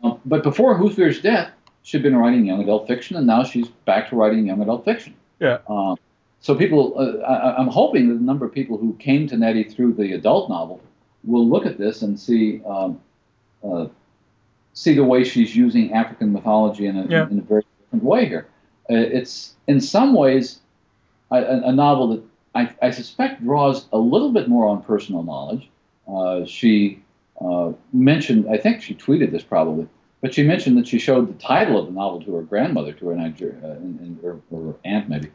Um, but before Who Fears Death, she'd been writing young adult fiction, and now she's back to writing young adult fiction. Yeah. Um, so people, uh, I, I'm hoping that the number of people who came to Nnedi through the adult novel will look at this and see um, uh, see the way she's using African mythology in a, Yeah. in a very different way here. Uh, it's in some ways a, a a novel that I, I suspect draws a little bit more on personal knowledge. Uh, she uh, mentioned, I think she tweeted this probably, but she mentioned that she showed the title of the novel to her grandmother, to her Niger- uh, or, or aunt maybe,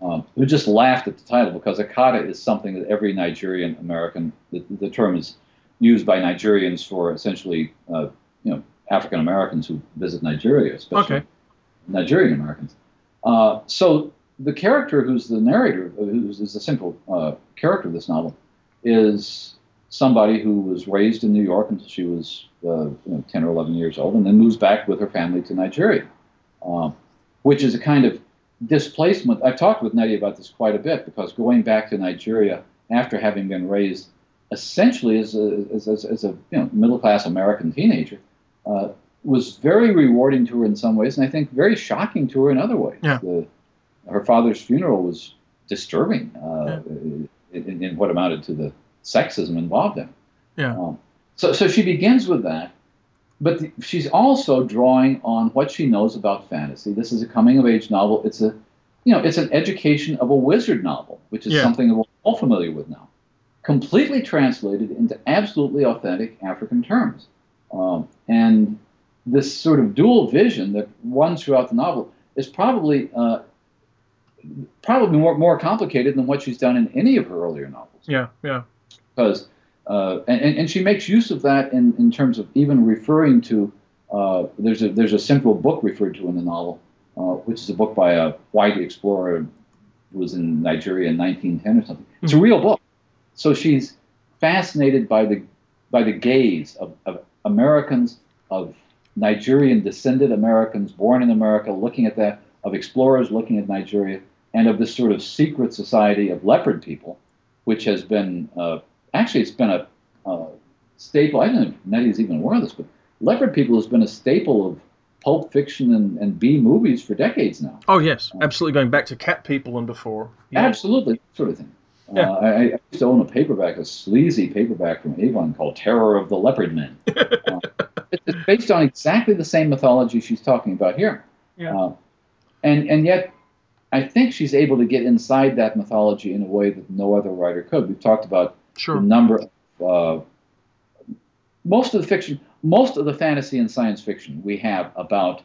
um, who just laughed at the title because Akata is something that every Nigerian American, the, the term is used by Nigerians for essentially, uh, you know, African Americans who visit Nigeria, especially Okay. Nigerian Americans. Uh, so the character who's the narrator, who's is the central uh, character of this novel, is somebody who was raised in New York until she was uh, you know, 10 or 11 years old, and then moves back with her family to Nigeria, um, which is a kind of displacement. I've talked with Nnedi about this quite a bit because going back to Nigeria after having been raised essentially as a, as, as, as a you know, middle class American teenager uh, was very rewarding to her in some ways, and I think very shocking to her in other ways. Yeah. The, her father's funeral was disturbing uh, in, in what amounted to the sexism involved in it. Yeah. Um, so, so she begins with that, but the, she's also drawing on what she knows about fantasy. This is a coming of age novel. It's a, you know, it's an education of a wizard novel, which is Yeah. something that we're all familiar with now, completely translated into absolutely authentic African terms. Um, and this sort of dual vision that runs throughout the novel is probably uh, probably more, more complicated than what she's done in any of her earlier novels Yeah. Yeah. because uh, and, and she makes use of that in, in terms of even referring to uh, there's a there's a central book referred to in the novel, uh, which is a book by a white explorer who was in Nigeria in 1910 or something. It's a real book, so she's fascinated by the by the gaze of, of Americans of Nigerian descended Americans born in America looking at that of explorers looking at Nigeria and of this sort of secret society of leopard people, which has been uh, actually it's been a uh, staple. I don't know if Nnedi's even aware of this, but leopard people has been a staple of pulp fiction and, and B movies for decades now. Oh yes, absolutely. Going back to cat people and before. Yeah. Absolutely, sort of thing. Yeah. Uh, I, I used to own a paperback, a sleazy paperback from Avon called Terror of the Leopard Men. uh, it- it's based on exactly the same mythology she's talking about here. Yeah. Uh, and, and yet, I think she's able to get inside that mythology in a way that no other writer could. We've talked about the Sure. number of uh, most of the fiction, most of the fantasy and science fiction we have about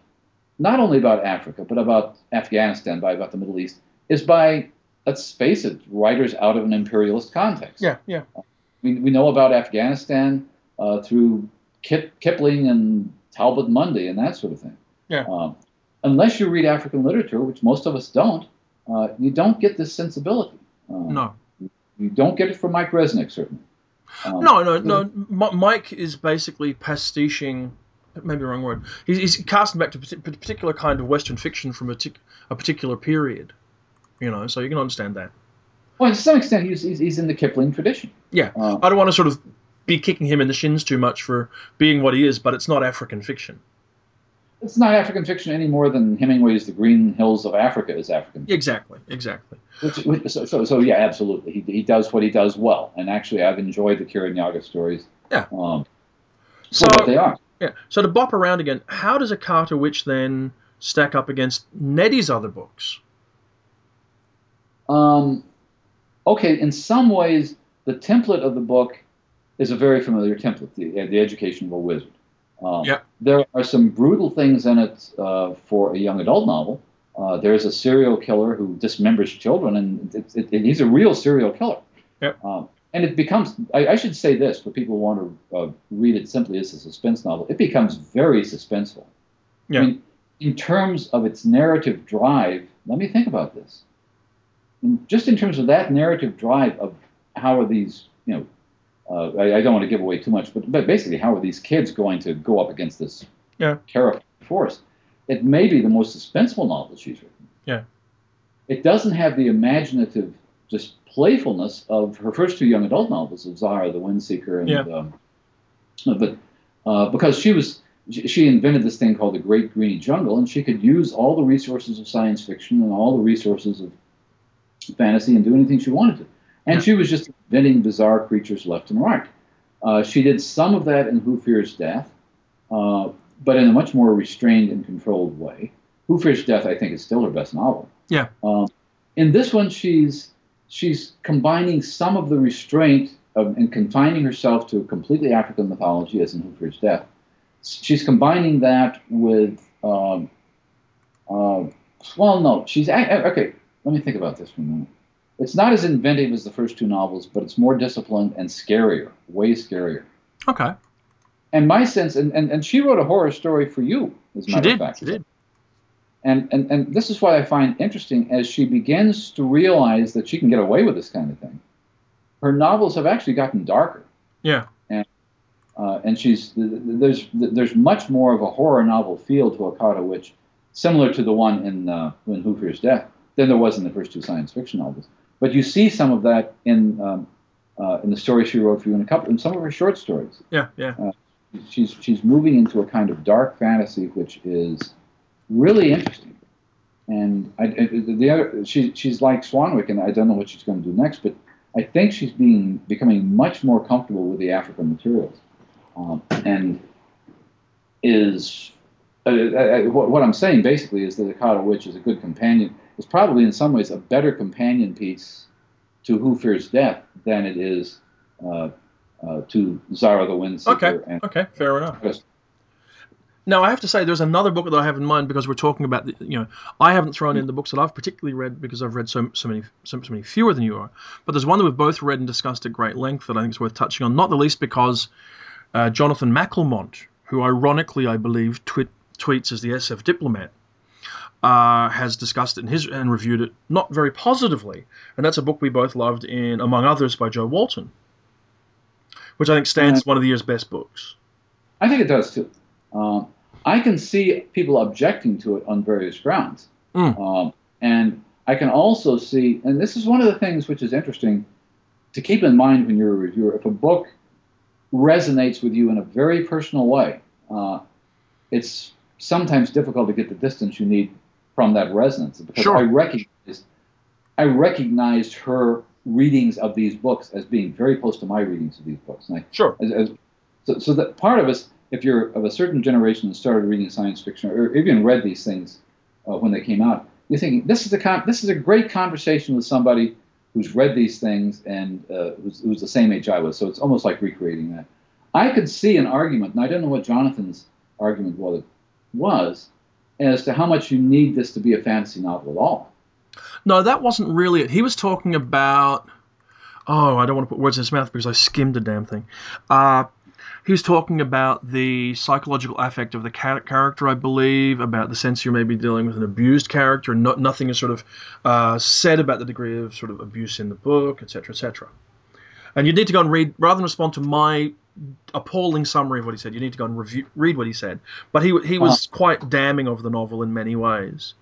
not only about Africa but about Afghanistan, by about the Middle East, is by let's face it, writers out of an imperialist context. Yeah. Yeah. We, we know about Afghanistan uh, through Kip, Kipling and Talbot Mundy and that sort of thing. Yeah. Um, unless you read African literature, which most of us don't, uh, you don't get this sensibility. Um, No. You don't get it from Mike Resnick, certainly. Um, No, no, no. Mike is basically pastiching. Maybe the wrong word. He's, he's casting back to a particular kind of Western fiction from a, tic- a particular period. You know, so you can understand that. Well, to some extent, he's, he's, he's in the Kipling tradition. Yeah, Uh, I don't want to sort of be kicking him in the shins too much for being what he is, but it's not African fiction. It's not African fiction any more than Hemingway's The Green Hills of Africa is African. Exactly, exactly. Which, which, so, so, so, yeah, absolutely. He, he does what he does well. And actually, I've enjoyed the Kiranyaga stories. Yeah. Um, So for what they are. yeah, so to bop around again, how does Akata Witch then stack up against Nnedi's other books? Um, okay, in some ways, the template of the book is a very familiar template, the, the education of a wizard. Um, Yeah. There are some brutal things in it uh, for a young adult novel. Uh, there's a serial killer who dismembers children, and it, it, it- he's a real serial killer. Yep. Um, and it becomes, I, I should say this for people who want to uh, read it simply as a suspense novel, it becomes very suspenseful. Yeah. I mean, in terms of its narrative drive, let me think about this. In, just in terms of that narrative drive of how are these, you know, uh, I, I don't want to give away too much, but, but basically, how are these kids going to go up against this Yeah. terrifying force? It may be the most suspenseful novel she's written. Yeah. It doesn't have the imaginative, just playfulness of her first two young adult novels of Zahrah, the Windseeker, and Yeah. um, but uh, because she was she she invented this thing called the Great Greeny Jungle, and she could use all the resources of science fiction and all the resources of fantasy and do anything she wanted to. And she was just inventing bizarre creatures left and right. Uh, she did some of that in Who Fears Death, uh, but in a much more restrained and controlled way. Who Fears Death, I think, is still her best novel. Yeah. Um, in this one, she's she's combining some of the restraint of, and confining herself to a completely African mythology, as in Who Fears Death. She's combining that with, um, uh, well, no, she's okay. Let me think about this for a minute. It's not as inventive as the first two novels, but it's more disciplined and scarier, way scarier. Okay. and my sense, and, and, and she wrote a horror story for you, as a matter did. of fact. She did. And, and, and this is what I find interesting as she begins to realize that she can get away with this kind of thing. Her novels have actually gotten darker. Yeah. Uh, and she's there's there's much more of a horror novel feel to Akata Witch similar to the one in uh, in Who Fears Death, than there was in the first two science fiction novels. But you see some of that in um, uh, in the story she wrote for you in a couple in some of her short stories. Yeah. Yeah. She's she's moving into a kind of dark fantasy, which is really interesting. And I, I, the other, she, she's like Swanwick, and I don't know what she's going to do next, but I think she's being becoming much more comfortable with the African materials, um, and is uh, uh, what, what I'm saying basically is that the Akata Witch is a good companion. Is probably in some ways a better companion piece to Who Fears Death than it is uh, uh, to Zahrah the Windseeker. Okay. And, Okay. Fair enough. Yes. Now I have to say there's another book that I have in mind because we're talking about the, you know I haven't thrown in the books that I've particularly read because I've read so so many so, so many fewer than you are. But there's one that we've both read and discussed at great length that I think is worth touching on. Not the least because uh, Jonathan McCalmont, who ironically I believe twit, tweets as the SF diplomat, uh, has discussed it in his and reviewed it not very positively, and that's a book we both loved in among others by Jo Walton, which I think stands as one of the year's best books. I think it does too. Um, I can see people objecting to it on various grounds. Mm. Um, and I can also see, and this is one of the things which is interesting to keep in mind when you're a reviewer. If a book resonates with you in a very personal way, uh, it's sometimes difficult to get the distance you need from that resonance because Sure. I recognize I recognized her readings of these books as being very close to my readings of these books, and I Sure. as, as, so, so that part of us, if you're of a certain generation and started reading science fiction or even read these things uh, when they came out, you're thinking this is a con- this is a great conversation with somebody who's read these things and uh, who's, who's the same age I was. So it's almost like recreating that. I could see an argument, and I don't know what Jonathan's argument was, was as to how much you need this to be a fantasy novel at all. No, that wasn't really it. He was talking about. Oh, I don't want to put words in his mouth because I skimmed the damn thing. Uh, he was talking about the psychological affect of the character, I believe, about the sense you may be dealing with an abused character, and no, nothing is sort of uh, said about the degree of sort of abuse in the book, etc., etc. And you need to go and read, rather than respond to my appalling summary of what he said, you need to go and review, read what he said. But he he was quite damning of the novel in many ways.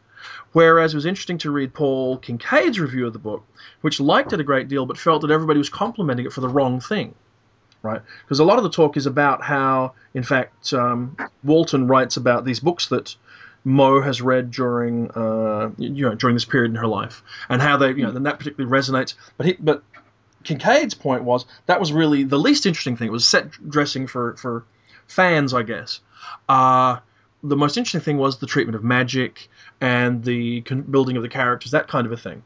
Whereas it was interesting to read Paul Kincaid's review of the book, which liked it a great deal but felt that everybody was complimenting it for the wrong thing. Right? Because a lot of the talk is about how, in fact, um, Walton writes about these books that Mo has read during, uh, you know, during this period in her life, and how they, you know, then that particularly resonates. But he, but Kincaid's point was that was really the least interesting thing. It was set dressing for for fans, I guess. Uh, the most interesting thing was the treatment of magic and the con- building of the characters, that kind of a thing.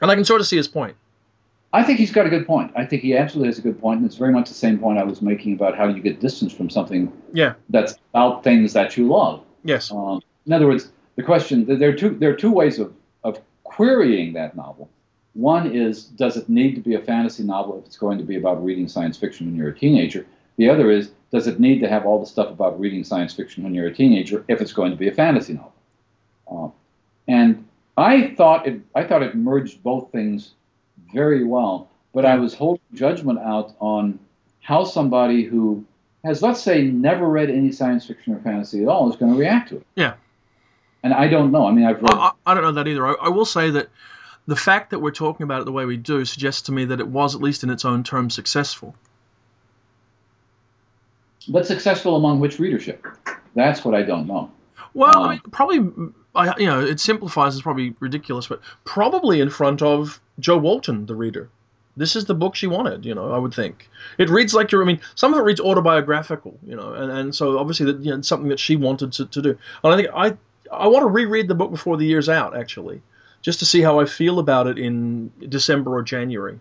And I can sort of see his point. I think he's got a good point. I think he absolutely has a good point, and it's very much the same point I was making about how do you get distance from something Yeah. that's about things that you love. Yes. Um, in other words, the question there are two there are two ways of, of querying that novel. One is does it need to be a fantasy novel if it's going to be about reading science fiction when you're a teenager? The other is does it need to have all the stuff about reading science fiction when you're a teenager if it's going to be a fantasy novel? Um, and I thought it I thought it merged both things very well, but I was holding judgment out on how somebody who has, let's say, never read any science fiction or fantasy at all is going to react to it. Yeah. And I don't know. I mean, I've read. I, I don't know that either. I, I will say that the fact that we're talking about it the way we do suggests to me that it was, at least in its own terms, successful. but successful among which readership? That's what I don't know. Well, Um, I mean, probably, I, you know, it simplifies is probably ridiculous, but probably in front of Jo Walton, the reader. This is the book she wanted, you know. I would think it reads like you're. I mean, some of it reads autobiographical, you know, and, and so obviously that you know something that she wanted to, to do. And I think I I want to reread the book before the year's out, actually, just to see how I feel about it in December or January.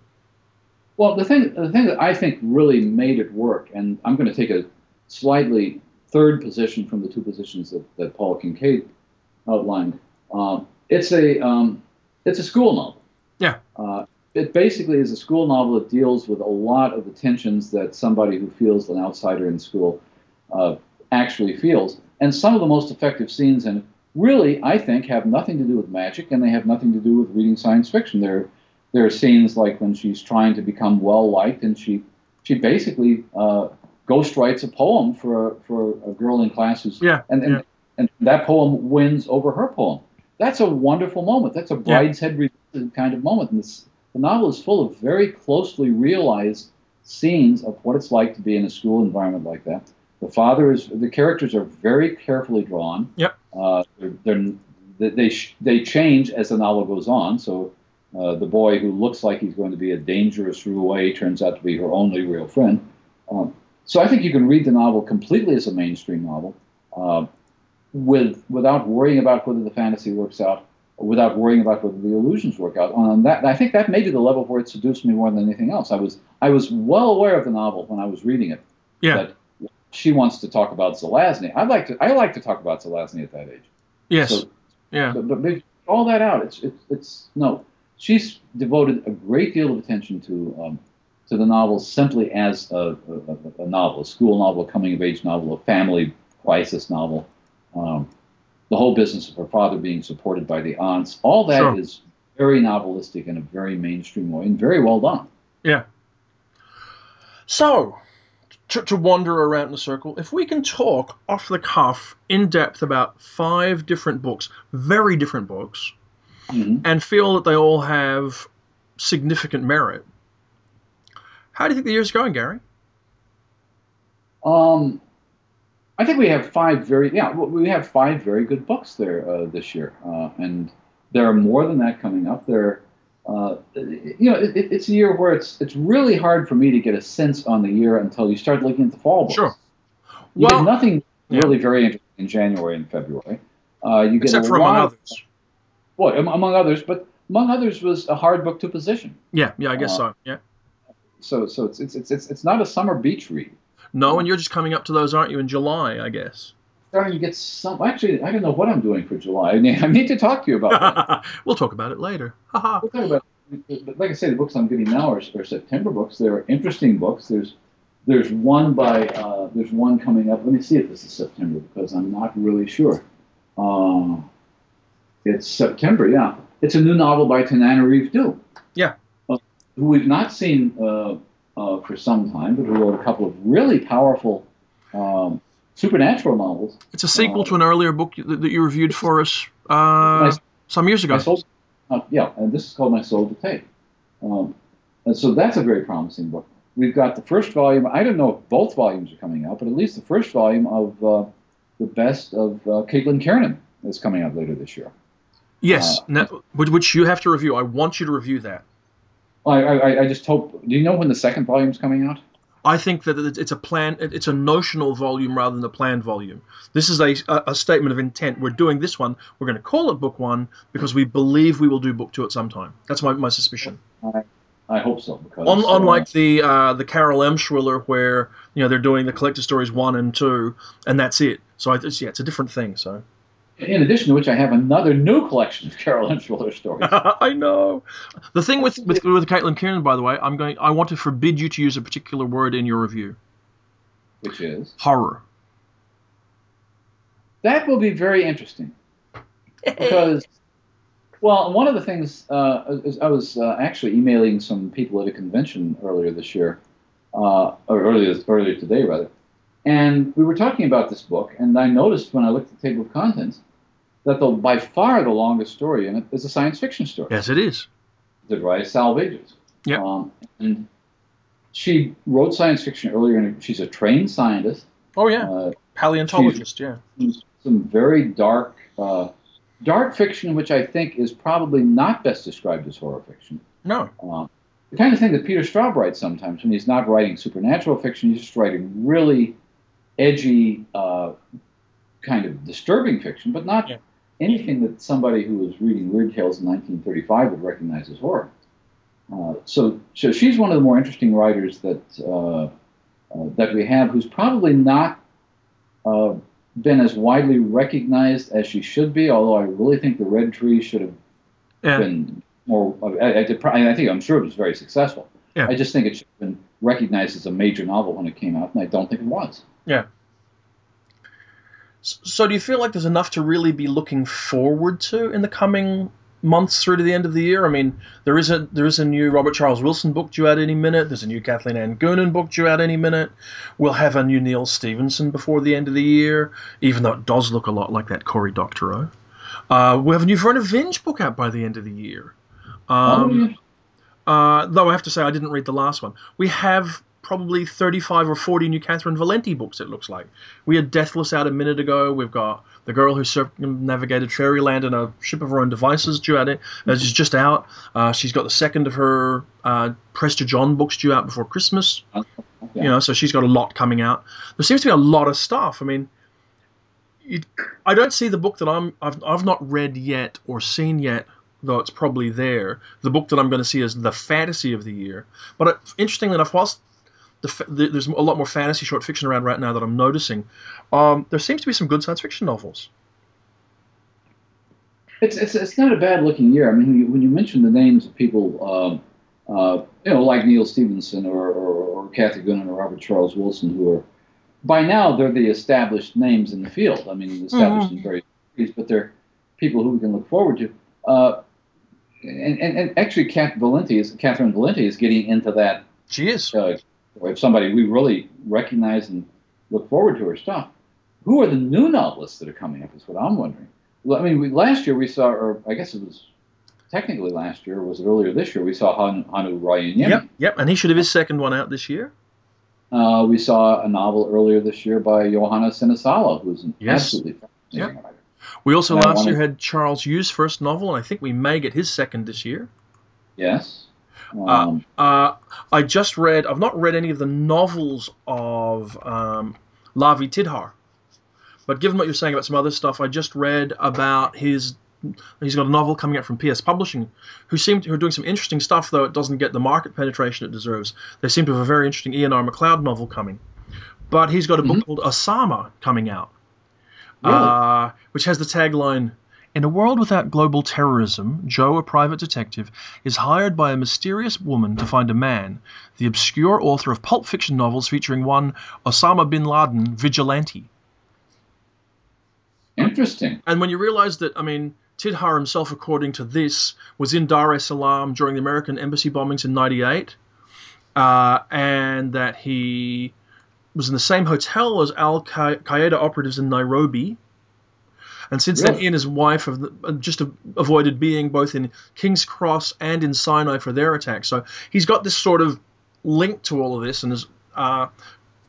Well, the thing, the thing that I think really made it work, and I'm going to take a slightly third position from the two positions that, that Paul Kincaid outlined. Um, it's a um, it's a school novel. Yeah. Uh, it basically is a school novel that deals with a lot of the tensions that somebody who feels an outsider in school uh, actually feels. And some of the most effective scenes in it really, I think, have nothing to do with magic and they have nothing to do with reading science fiction. There, there are scenes like when she's trying to become well liked and she, she basically uh, ghost writes a poem for a, for a girl in class who's Yeah, and, and, yeah. and that poem wins over her poem. That's a wonderful moment. That's a Yeah. brideshead revisited kind of moment. And this, the novel is full of very closely realized scenes of what it's like to be in a school environment like that. The father is the characters are very carefully drawn. Yep. Uh, they're, they're, they they, change as the novel goes on. So uh, the boy who looks like he's going to be a dangerous roue turns out to be her only real friend. Um, so I think you can read the novel completely as a mainstream novel, uh, with without worrying about whether the fantasy works out, without worrying about whether the illusions work out. On that, I think that may be the level where it seduced me more than anything else. I was I was well aware of the novel when I was reading it. Yeah. That she wants to talk about Zelazny. I like to I like to talk about Zelazny at that age. Yes. So, yeah. but, but all that out, it's it's it's no. She's devoted a great deal of attention to um, to the novel simply as a, a, a novel, a school novel, a coming of age novel, a family crisis novel. Um, the whole business of her father being supported by the aunts, all that is Sure. very novelistic in a very mainstream way and very well done. Yeah. So, to, to wander around in a circle, if we can talk off the cuff, in depth about five different books, very different books, Mhm. and feel that they all have significant merit, how do you think the year's going, Gary? Um, I think we have five very yeah we have five very good books there uh, this year, uh, and there are more than that coming up. There, uh, you know, it, it- it's a year where it's it's really hard for me to get a sense on the year until you start looking at the fall books. Sure. You Well- get nothing Yeah. really very interesting in January and February. Uh, you get Except a for among lot- others. Well, among others, but among others was a hard book to position. Yeah, yeah, I guess Uh, so. Yeah. So so it's it's it's it's, it's not a summer beach read. No, and you're just coming up to those, aren't you, in July, I guess? Starting to get some. Actually, I don't know what I'm doing for July. I need, I need to talk to you about that. we'll talk about it later. We'll talk about. But like I say, the books I'm getting now are, are September books. They're interesting books. There's there's one by uh, there's one coming up. Let me see if this is September because I'm not really sure. Uh, it's September, yeah. It's a new novel by Tananarive Due. Yeah. Uh, who we've not seen uh, uh, for some time, but who wrote a couple of really powerful um, supernatural novels. It's a sequel Uh, to an earlier book that, that you reviewed for us uh, some years ago. My soul, uh, yeah, and this is called My Soul to Take. Um, and so that's a very promising book. We've got the first volume. I don't know if both volumes are coming out, but at least the first volume of uh, the best of uh, Caitlin Kiernan is coming out later this year. Yes, Uh, now, which, which you have to review. I want you to review that. I, I, I just hope. Do you know when the second volume's coming out? I think that it's a plan. It's a notional volume rather than a planned volume. This is a, a, statement of intent. We're doing this one. We're going to call it book one because we believe we will do book two at some time. That's my, my suspicion. I hope so. Because Un, uh, unlike the uh, the Carol M. Schwiller, where you know they're doing the collector stories one and two, and that's it. So I, it's, yeah, it's a different thing. So in addition to which, I have another new collection of Carol Emshwiller stories. I know. The thing with, with with Caitlin Kiernan, by the way, I'm going. I want to forbid you to use a particular word in your review. which is Horror. that will be very interesting because well one of the things uh, is i was uh, actually emailing some people at a convention earlier this year uh, or earlier, earlier today rather and we were talking about this book and i noticed when i looked at the table of contents that the by far the longest story in it is a science fiction story Yes, it is. the Dry Salvages. Yep. Um, and she wrote science fiction earlier, and she's a trained scientist. Oh yeah, Uh, paleontologist. Yeah. some very dark, uh, dark fiction, which I think is probably not best described as horror fiction. No. Uh, the kind of thing that Peter Straub writes sometimes when he's not writing supernatural fiction, he's just writing really edgy, uh, kind of disturbing fiction, but not Yeah. Anything that somebody who was reading Weird Tales in 1935 would recognize as horror. Uh, so, so she's one of the more interesting writers that uh, uh, that we have, who's probably not uh, been as widely recognized as she should be. Although I really think the Red Tree should have Yeah. been more. I, I, I think I'm sure it was very successful. Yeah. I just think it should have been recognized as a major novel when it came out, and I don't think it was. Yeah. So do you feel like there's enough to really be looking forward to in the coming months through to the end of the year? I mean, there is a there is a new Robert Charles Wilson book due out any minute. There's a new Kathleen Ann Goonan book due out any minute. We'll have a new Neal Stephenson before the end of the year, even though it does look a lot like that Cory Doctorow. Uh, we have a new Vernor Vinge book out by the end of the year. Um, oh, uh, though I have to say I didn't read the last one. We have probably 35 or 40 new Catherynne Valente books, it looks like. We had Deathless out a minute ago. We've got The Girl Who Circumnavigated Fairyland in a Ship of Her Own Devices due out. Uh, she's just out. Uh, she's got the second of her uh, Prester John books due out before Christmas. yeah. You know, so she's got a lot coming out. There seems to be a lot of stuff. I mean, it, I don't see the book that I'm I've, I've not read yet or seen yet though it's probably there. The book that I'm going to see is the fantasy of the year. But it, interestingly enough, whilst the, the, there's a lot more fantasy short fiction around right now that I'm noticing, um, there seems to be some good science fiction novels. It's, it's, it's not a bad looking year. I mean, when you, when you mention the names of people, um, uh, you know, like Neal Stephenson or, or, or Kathy Goonan or Robert Charles Wilson, who are by now they're the established names in the field. I mean, established Mhm. in various degrees, but they're people who we can look forward to. Uh, and, and, and actually, Cat Valente is Catherynne Valente is getting into that. She is. Uh, if somebody we really recognize and look forward to her stuff. Who are the new novelists that are coming up? Is what I'm wondering. Well, I mean, we, last year we saw, or I guess it was technically last year, or was it earlier this year? We saw Han, Hannu Rajaniemi. Yep, yep, and he should have his second one out this year. Uh, we saw a novel earlier this year by Johanna Sinisalo, who's an Yes. absolutely fascinating writer. We also And last year had Charles Yu's first novel, and I think we may get his second this year. Yes. Um, Uh, I just read. I've not read any of the novels of um, Lavie Tidhar, but given what you're saying about some other stuff, I just read about his. He's got a novel coming out from PS Publishing, who seem to, who are doing some interesting stuff. Though it doesn't get the market penetration it deserves. They seem to have a very interesting Ian R. MacLeod novel coming, but he's got a book called Osama coming out, Really? uh, which has the tagline. In a world without global terrorism, Joe, a private detective, is hired by a mysterious woman to find a man, the obscure author of pulp fiction novels featuring one Osama bin Laden vigilante. interesting. And when you realize that, I mean, Tidhar himself, according to this, was in Dar es Salaam during the American embassy bombings in 98, uh, and that he was in the same hotel as Al Qaeda operatives in Nairobi. And since then, he and his wife have uh, just avoided being both in King's Cross and in Sinai for their attacks. So he's got this sort of link to all of this and is uh,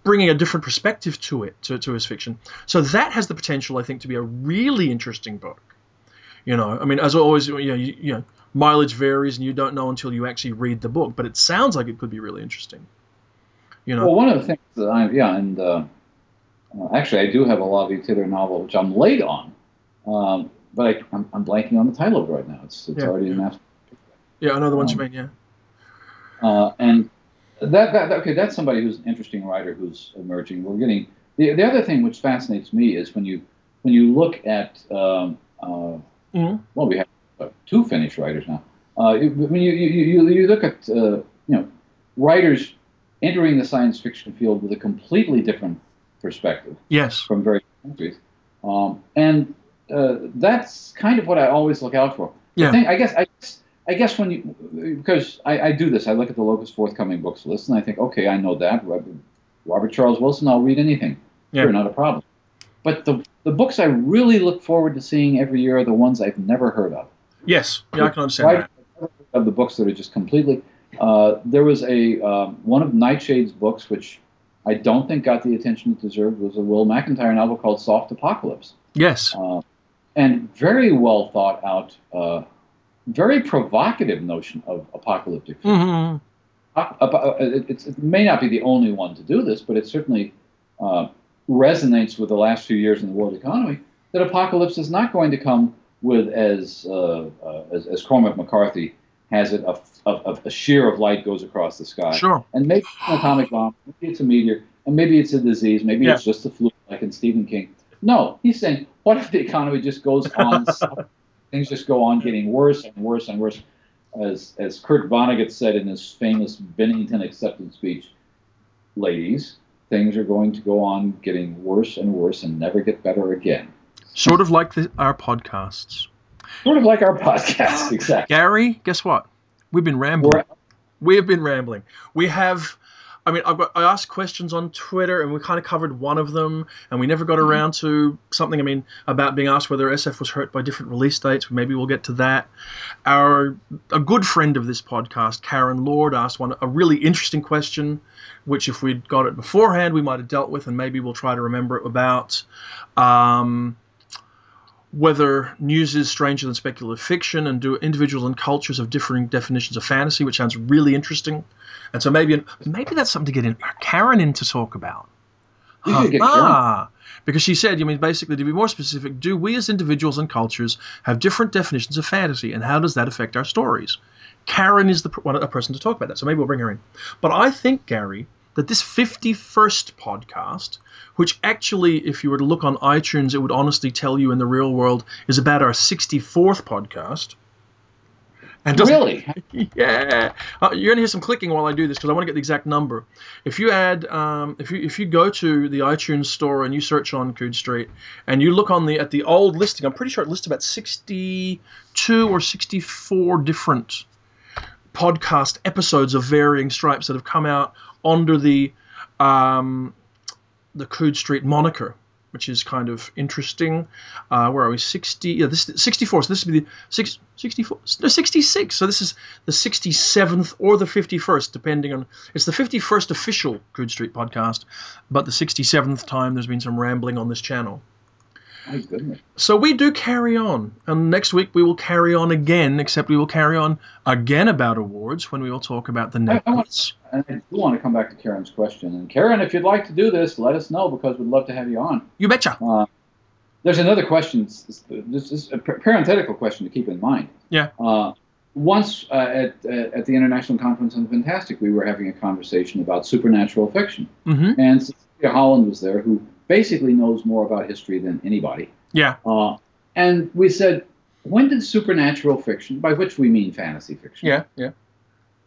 bringing a different perspective to it, to, to his fiction. So that has the potential, I think, to be a really interesting book. You know, I mean, as always, you know, you, you know, mileage varies, and you don't know until you actually read the book. But it sounds like it could be really interesting. You know, Well, one of the things that I yeah, and uh, actually I do have a Lavie Tidhar novel which I'm late on, um, but I, I'm, I'm blanking on the title of it right now. It's it's Yeah. already in mass. yeah, I know the ones you um, mean. Yeah, Uh, and that, that okay, that's somebody who's an interesting writer who's emerging. We're getting the the other thing which fascinates me is when you when you look at um, uh, Mhm. well, we have uh, two Finnish writers now. Uh, you, when you, you, you, you look at uh, you know writers entering the science fiction field with a completely different perspective yes, from various countries, um, and uh, that's kind of what I always look out for. Yeah. thing- I guess I, guess- I guess when you because I, I do this, I look at the Locus forthcoming books list and I think, okay, I know that Robert, Robert Charles Wilson, I'll read anything. Yeah. Sure, not a problem. But the the books I really look forward to seeing every year are the ones I've never heard of. yes, yeah, I can understand Right? that. Of the books that are just completely. Uh, there was a um, one of Nightshade's books which I don't think got the attention it deserved was a Will McIntyre novel called Soft Apocalypse, Yes, uh, and very well thought out, uh, very provocative notion of apocalyptic. hmm Uh, uh, it, may not be the only one to do this, but it certainly uh, resonates with the last few years in the world economy. That apocalypse is not going to come with as uh, uh, as, as Cormac McCarthy has it, a, a, a sheer of light goes across the sky, sure. and maybe it's an atomic bomb, maybe it's a meteor, and maybe it's a disease, maybe Yeah. it's just a flu, like in Stephen King. No, he's saying, what if the economy just goes on, things just go on getting worse and worse and worse. as as Kurt Vonnegut said in his famous Bennington acceptance speech, ladies, things are going to go on getting worse and worse and never get better again. Sort of like the, our podcasts. Sort of like our podcast, exactly. Gary, guess what? We've been rambling. We're- We have been rambling. We have. I mean, I've got, I asked questions on Twitter, and we kind of covered one of them, and we never got around to something. I mean, about being asked whether SF was hurt by different release dates. Maybe we'll get to that. Our a good friend of this podcast, Karen Lord, asked one a really interesting question, which if we'd got it beforehand, we might have dealt with, and maybe we'll try to remember it about. Um, whether news is stranger than speculative fiction and do individuals and cultures have differing definitions of fantasy, which sounds really interesting. And so maybe maybe that's something to get in, Karen in to talk about. We should get Karen. Ah, because she said, you mean basically to be more specific, do we as individuals and cultures have different definitions of fantasy, and how does that affect our stories? Karen is the one a person to talk about that, so maybe we'll bring her in. But I think Gary that this 51st podcast, which actually, if you were to look on iTunes, it would honestly tell you in the real world is about our 64th podcast. And Really? yeah, uh, you're gonna hear some clicking while I do this because I want to get the exact number. If you add, um, if you if you go to the iTunes store and you search on Coode Street and you look on the at the old listing, I'm pretty sure it lists about 62 or 64 different podcast episodes of varying stripes that have come out under the um, the Coode Street moniker, which is kind of interesting. Uh, where are we? 60? Yeah, this 64. So this would be the six, 64. No, 66. So this is the 67th or the 51st, depending on. It's the 51st official Coode Street podcast, but the 67th time there's been some rambling on this channel. My goodness. So we do carry on, and next week we will carry on again. Except we will carry on again about awards when we will talk about the I- I want- And I do want to come back to Karen's question. And Karen, if you'd like to do this, let us know because we'd love to have you on. You betcha. Uh, there's another question. This this is a parenthetical question to keep in mind. Yeah. Uh, once uh, at uh, at the International Conference on the Fantastic, we were having a conversation about supernatural fiction, Mm-hmm. and Cecilia Holland was there, who basically knows more about history than anybody. Yeah. Uh, and we said, when did supernatural fiction, by which we mean fantasy fiction, Yeah. Yeah.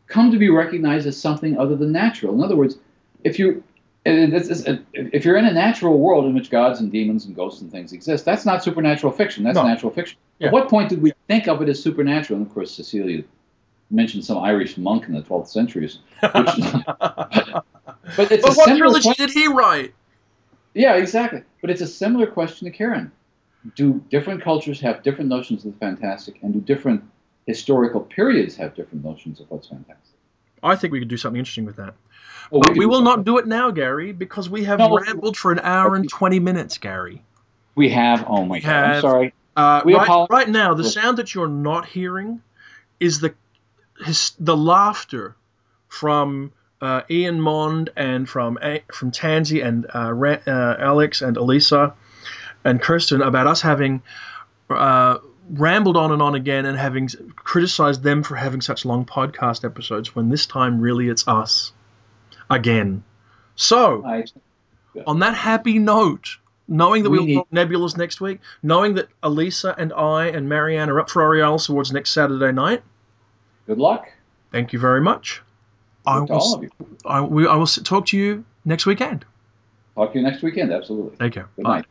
come to be recognized as something other than natural. In other words, if you and it's- it's- if you're in a natural world in which gods and demons and ghosts and things exist, that's not supernatural fiction. That's No. natural fiction. Yeah. At what point did we think of it as supernatural? And of course, Cecilia mentioned some Irish monk in the 12th century. Which, but it's But a what trilogy question. did he write? Yeah, exactly. But it's a similar question to Karen. Do different cultures have different notions of the fantastic, and do different historical periods have different notions of what's fantastic? I think we could do something interesting with that. But could we will something. not do it now, Gary, because we have No. rambled for an hour and 20 minutes, Gary. We have. Oh my God! I'm sorry. Uh, We right, apologize. right now, the sound that you're not hearing is the his, the laughter from uh, Ian Mond and from A- from Tansy and uh, Ra- uh, Alex and Alisa and Kirstyn about us having uh, rambled on and on again and having criticized them for having such long podcast episodes when this time really it's us again. So on that happy note, knowing that We we'll need- talk Nebulas next week, knowing that Alisa and I and Marianne are up for Aurealis Awards next Saturday night, good luck thank you very much. I to will, all of you. I, we, I will talk to you next weekend. Talk to you next weekend. Absolutely. Thank you. Good Bye. night.